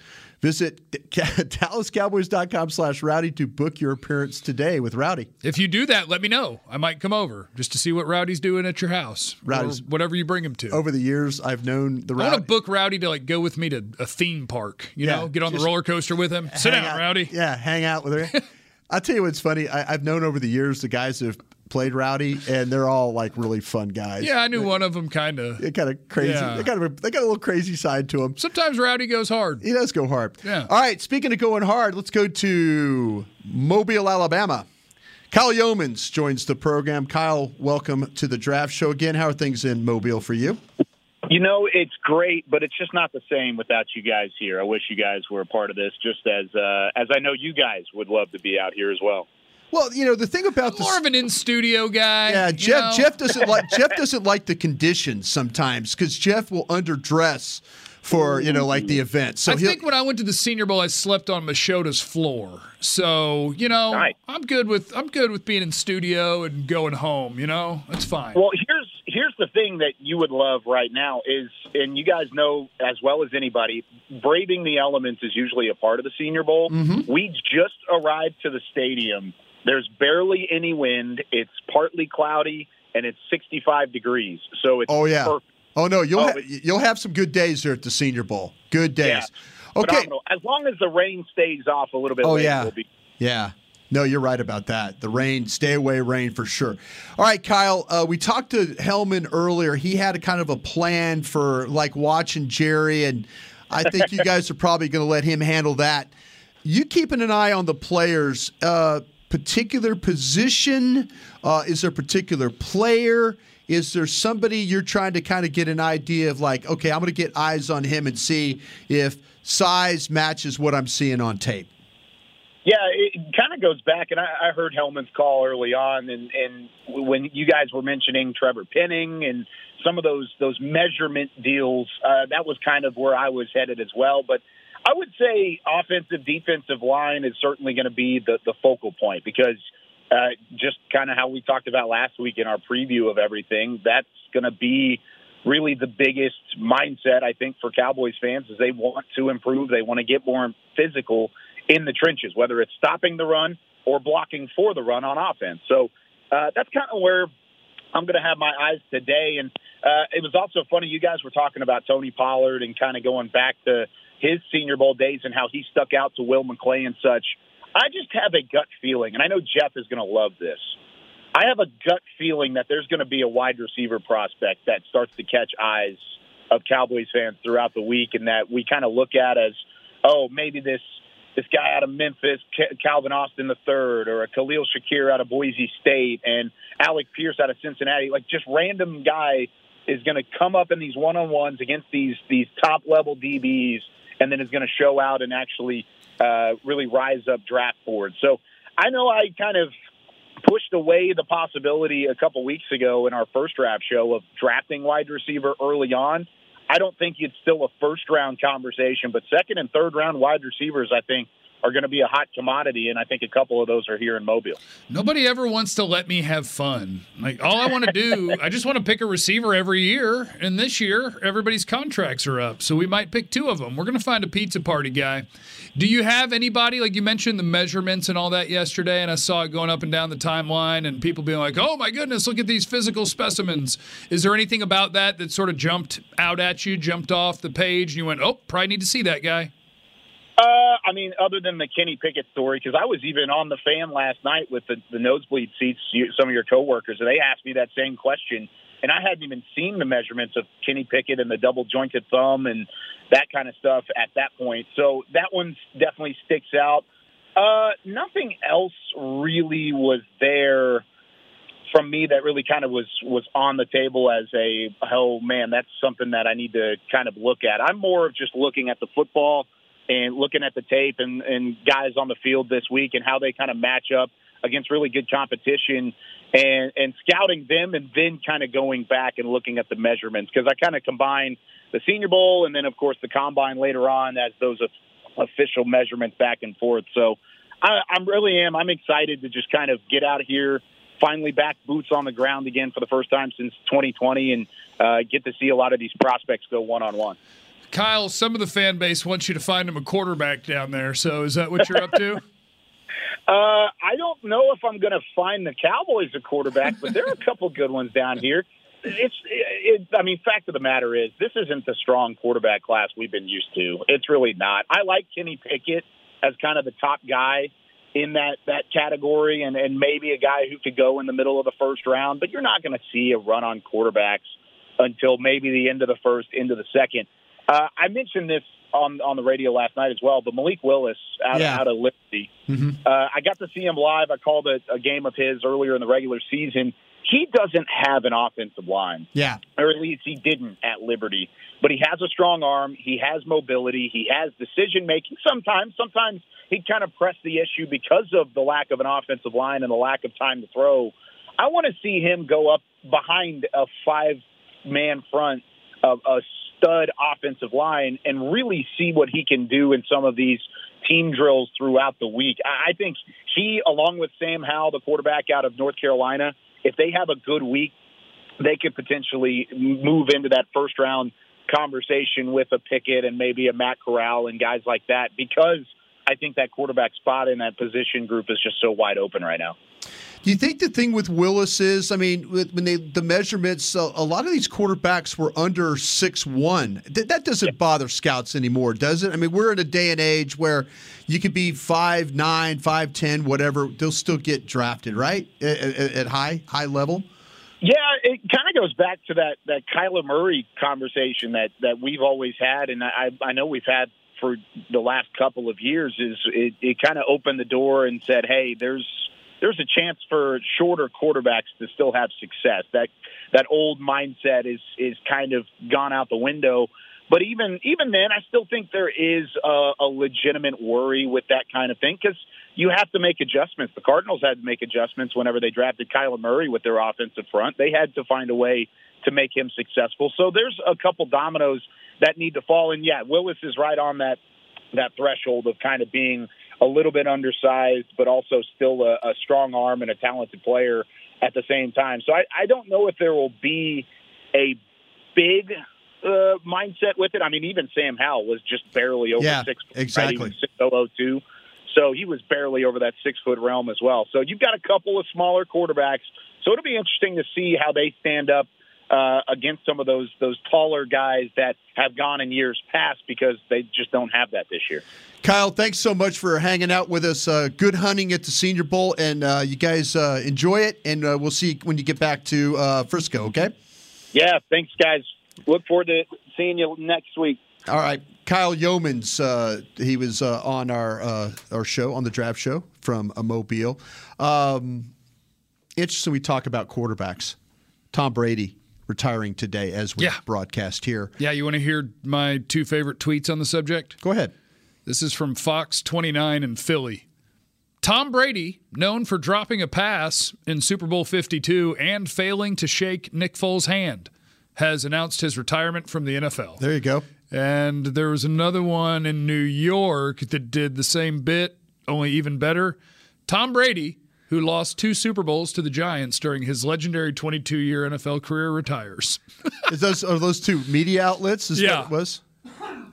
Visit DallasCowboys.com slash Rowdy to book your appearance today with Rowdy. If you do that, let me know. I might come over just to see what Rowdy's doing at your house. Rowdy's- whatever you bring him to. Over the years, I've known the Rowdy. I want to book Rowdy to like go with me to a theme park. You Yeah, know, get on the roller coaster with him. Sit down, out- Rowdy. Yeah, hang out with her. I'll tell you what's funny. I, I've known over the years the guys have played Rowdy, and they're all like really fun guys. Yeah, I knew one of them kind of. They're kind of crazy. Yeah. They got a, they got a little crazy side to them. Sometimes Rowdy goes hard. He does go hard. Yeah. All right. Speaking of going hard, let's go to Mobile, Alabama. Kyle Youmans joins the program. Kyle, welcome to the draft show again. How are things in Mobile for you? You know, it's great, but it's just not the same without you guys here. I wish you guys were a part of this, just as uh, as I know you guys would love to be out here as well. Well, you know the thing about the More of an in studio guy. Yeah, Jeff. know? Jeff doesn't like Jeff doesn't like the conditions sometimes because Jeff will underdress for you know like the event. So I think when I went to the Senior Bowl, I slept on Machota's floor. So you know, Nice. I'm good with I'm good with being in studio and going home. You know, that's fine. Well, here's here's the thing that you would love right now is, and you guys know as well as anybody, braving the elements is usually a part of the Senior Bowl. Mm-hmm. We just arrived to the stadium. There's barely any wind. It's partly cloudy and it's 65 degrees. So it's oh yeah. perfect. Oh no, you'll Oh, ha- you'll have some good days there at the Senior Bowl. Good days. Yeah. Okay. Phenomenal. As long as the rain stays off a little bit Oh later, yeah. we'll be Yeah. No, you're right about that. The rain, stay away, rain for sure. All right, Kyle. Uh, we talked to Helman earlier. He had a kind of a plan for like watching Jerry, and I think you guys are probably going to let him handle that. You keeping an eye on the players. Uh, particular position? Uh, is there a particular player? Is there somebody you're trying to kind of get an idea of like, okay, I'm going to get eyes on him and see if size matches what I'm seeing on tape? Yeah, it kind of goes back, and I, I heard Helman's call early on, and, and when you guys were mentioning Trevor Penning and some of those those measurement deals, uh, that was kind of where I was headed as well. But I would say offensive defensive line is certainly going to be the the focal point because uh, just kind of how we talked about last week in our preview of everything, that's going to be really the biggest mindset I think for Cowboys fans is they want to improve, they want to get more physical in the trenches, whether it's stopping the run or blocking for the run on offense. So uh, that's kind of where I'm going to have my eyes today. And uh, it was also funny you guys were talking about Tony Pollard and kind of going back to his Senior Bowl days and how he stuck out to Will McClay and such. I just have a gut feeling, and I know Jeff is going to love this. I have a gut feeling that there's going to be a wide receiver prospect that starts to catch eyes of Cowboys fans throughout the week, and that we kind of look at as, oh, maybe this this guy out of Memphis, Calvin Austin the third, or a Khalil Shakir out of Boise State, and Alec Pierce out of Cincinnati. Like just random guy is going to come up in these one on ones against these these top level DBs, and then is going to show out and actually uh, really rise up draft boards. So I know I kind of pushed away the possibility a couple weeks ago in our first draft show of drafting wide receiver early on. I don't think it's still a first round conversation, but second and third round wide receivers, I think, are going to be a hot commodity, and I think a couple of those are here in Mobile. Nobody ever wants to let me have fun. Like all I want to do, I just want to pick a receiver every year. And this year, everybody's contracts are up, so we might pick two of them. We're going to find a pizza party guy. Do you have anybody like you mentioned the measurements and all that yesterday? And I saw it going up and down the timeline, and people being like, "Oh my goodness, look at these physical specimens." Is there anything about that that sort of jumped out at you, jumped off the page, and you went, "Oh, probably need to see that guy." Uh, I mean, other than the Kenny Pickett story, because I was even on the fan last night with the, the nosebleed seats, you, some of your coworkers, and they asked me that same question, and I hadn't even seen the measurements of Kenny Pickett and the double jointed thumb and that kind of stuff at that point. So that one definitely sticks out. Uh, nothing else really was there from me that really kind of was was on the table as a oh man, that's something that I need to kind of look at. I'm more of just looking at the football and looking at the tape and, and guys on the field this week and how they kind of match up against really good competition and, and scouting them and then kind of going back and looking at the measurements because I kind of combine the Senior Bowl and then, of course, the combine later on as those official measurements back and forth. So I, I'm really am. I'm excited to just kind of get out of here, finally back boots on the ground again for the first time since 2020 and uh, get to see a lot of these prospects go one on one. Kyle, some of the fan base wants you to find him a quarterback down there. So is that what you're up to? Uh, I don't know if I'm going to find the Cowboys a quarterback, but there are a couple good ones down here. It's, it, I mean, fact of the matter is, this isn't the strong quarterback class we've been used to. It's really not. I like Kenny Pickett as kind of the top guy in that that category, and and maybe a guy who could go in the middle of the first round. But you're not going to see a run on quarterbacks until maybe the end of the first, into the second. Uh, I mentioned this on on the radio last night as well, but Malik Willis out, Yeah. out of Liberty. Mm-hmm. Uh, I got to see him live. I called a, a game of his earlier in the regular season. He doesn't have an offensive line, Yeah. or at least he didn't at Liberty. But he has a strong arm. He has mobility. He has decision making. Sometimes, sometimes he kind of press the issue because of the lack of an offensive line and the lack of time to throw. I want to see him go up behind a five man front of a stud offensive line and really see what he can do in some of these team drills throughout the week. I think he, along with Sam Howell, the quarterback out of North Carolina, if they have a good week, they could potentially move into that first round conversation with a Pickett and maybe a Matt Corral and guys like that because I think that quarterback spot in that position group is just so wide open right now. Do you think the thing with Willis is, I mean, when they the measurements, a, a lot of these quarterbacks were under six one. Th- that doesn't bother scouts anymore, does it? I mean, we're in a day and age where you could be five nine, five ten, whatever. They'll still get drafted, right? At, at, at high high level. Yeah, it kind of goes back to that that Kyler Murray conversation that that we've always had, and I I know we've had for the last couple of years. Is it, it kind of opened the door and said, hey, there's there's a chance for shorter quarterbacks to still have success. That that old mindset is is kind of gone out the window. But even even then, I still think there is a, a legitimate worry with that kind of thing because you have to make adjustments. The Cardinals had to make adjustments whenever they drafted Kyler Murray with their offensive front. They had to find a way to make him successful. So there's a couple dominoes that need to fall. And yeah, Willis is right on that that threshold of kind of being a little bit undersized, but also still a, a strong arm and a talented player at the same time. So I, I don't know if there will be a big uh, mindset with it. I mean, even Sam Howell was just barely over Yeah, six. exactly. Right? Six oh oh two. So he was barely over that six foot realm as well. So you've got a couple of smaller quarterbacks. So it'll be interesting to see how they stand up uh, against some of those those taller guys that have gone in years past because they just don't have that this year. Kyle, thanks so much for hanging out with us. Uh, good hunting at the Senior Bowl, and uh, you guys uh, enjoy it. And uh, we'll see when you get back to uh, Frisco. Okay. Yeah, thanks, guys. Look forward to seeing you next week. All right, Kyle Youmans. Uh, he was uh, on our uh, our show on the Draft Show from Mobile. Um, interesting. We talk about quarterbacks. Tom Brady retiring today as we Yeah. broadcast here. Yeah, you want to hear my two favorite tweets on the subject? Go ahead. This is from Fox 29 in Philly. Tom Brady, known for dropping a pass in Super Bowl 52 and failing to shake Nick Foles' hand, has announced his retirement from the NFL. There you go. And there was another one in New York that did the same bit, only even better. Tom Brady, who lost two Super Bowls to the Giants during his legendary 22 year NFL career, retires. Is those are those two media outlets? Is Yeah. that it was?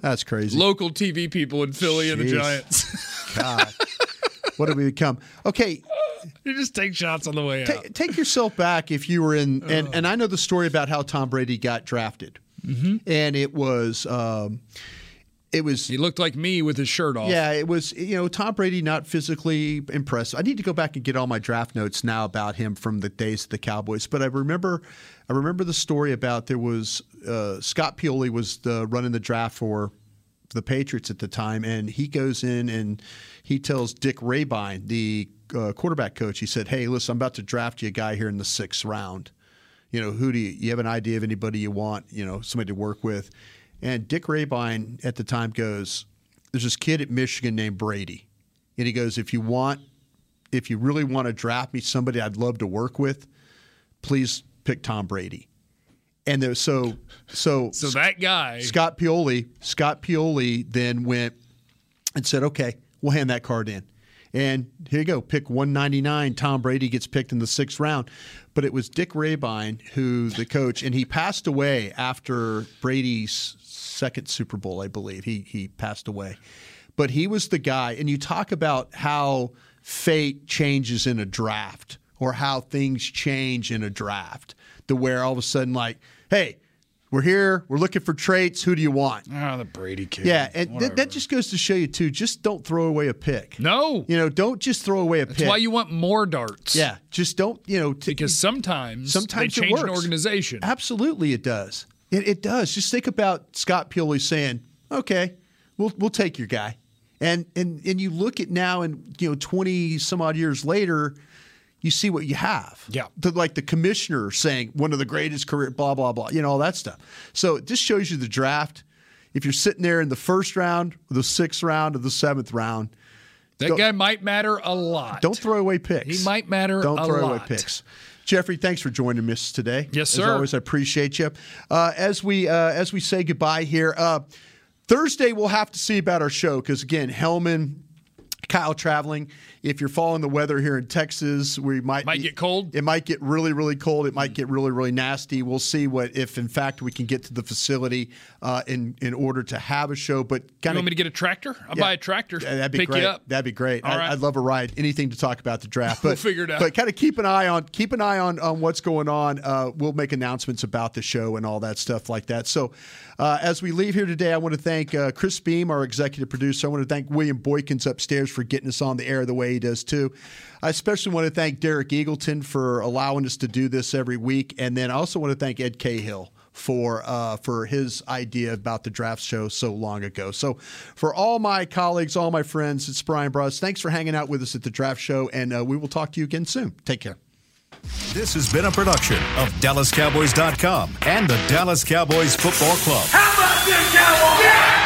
That's crazy. Local TV people in Philly and the Giants. God, what have we become? Okay, you just take shots on the way out. Ta- take yourself back if you were in, and, and I know the story about how Tom Brady got drafted, and it was, um, it was. He looked like me with his shirt off. Yeah, it was. You know, Tom Brady not physically impressive. I need to go back and get all my draft notes now about him from the days of the Cowboys. But I remember, I remember the story about there was uh, Scott Pioli was the, running the draft for the Patriots at the time, and he goes in and he tells Dick Rehbein, the uh, quarterback coach, he said, "Hey, listen, I'm about to draft you a guy here in the sixth round. You know, who do you, you have an idea of anybody you want? You know, somebody to work with?" And Dick Rehbein at the time goes, "There's this kid at Michigan named Brady," and he goes, "If you want, if you really want to draft me somebody I'd love to work with, please pick Tom Brady." And there, so, so, So that guy, Scott Pioli, Scott Pioli then went and said, "Okay, we'll hand that card in." And here you go, pick 199. Tom Brady gets picked in the sixth round. But it was Dick Rehbein who the coach, and he passed away after Brady's second Super Bowl, I believe. He he passed away. But he was the guy, and you talk about how fate changes in a draft or how things change in a draft to where all of a sudden, like, hey, we're here, we're looking for traits. Who do you want? Oh, the Brady kid. Yeah, and th- that just goes to show you too. Just don't throw away a pick. No, you know, don't just throw away a That's pick. why you want more darts. Yeah, just don't. You know, t- because sometimes sometimes they it change an organization. Absolutely, it does. It, it does. Just think about Scott Pioli saying, "Okay, we'll we'll take your guy," and and and you look at now, and you know, twenty some odd years later, you see what you have. Yeah. The, like the commissioner saying one of the greatest career, blah blah blah. You know all that stuff. So it just shows you the draft. If you're sitting there in the first round, or the sixth round, or the seventh round, That guy might matter a lot. don't throw away picks. He might matter Don't throw away picks. Jeffrey, thanks for joining us today. Yes, As sir. always, I appreciate you. Uh, as we uh, as we say goodbye here, uh, Thursday we'll have to see about our show because again, Helman, Kyle traveling. If you're following the weather here in Texas, we might Might get cold. It might get really, really cold. It might get really, really nasty. We'll see what if in fact we can get to the facility uh, in in order to have a show. But You kind want me to get a tractor? I'll Yeah. buy a tractor. yeah, That'd be pick great. That'd be great. All I, right. I'd love a ride. Anything to talk about the draft. But, We'll figure it out. But kind of keep an eye on keep an eye on on what's going on. Uh, we'll make announcements about the show and all that stuff like that. So uh, as we leave here today, I want to thank uh, Chris Beam, our executive producer. I want to thank William Boykins upstairs for getting us on the air the way he does too. I especially want to thank Derek Eagleton for allowing us to do this every week, and then I also want to thank Ed Cahill for uh, for his idea about the draft show so long ago. So, for all my colleagues, all my friends, it's Bryan Broaddus. Thanks for hanging out with us at the draft show, and uh, we will talk to you again soon. Take care. This has been a production of DallasCowboys.com and the Dallas Cowboys Football Club. How about this, Cowboys? Yeah!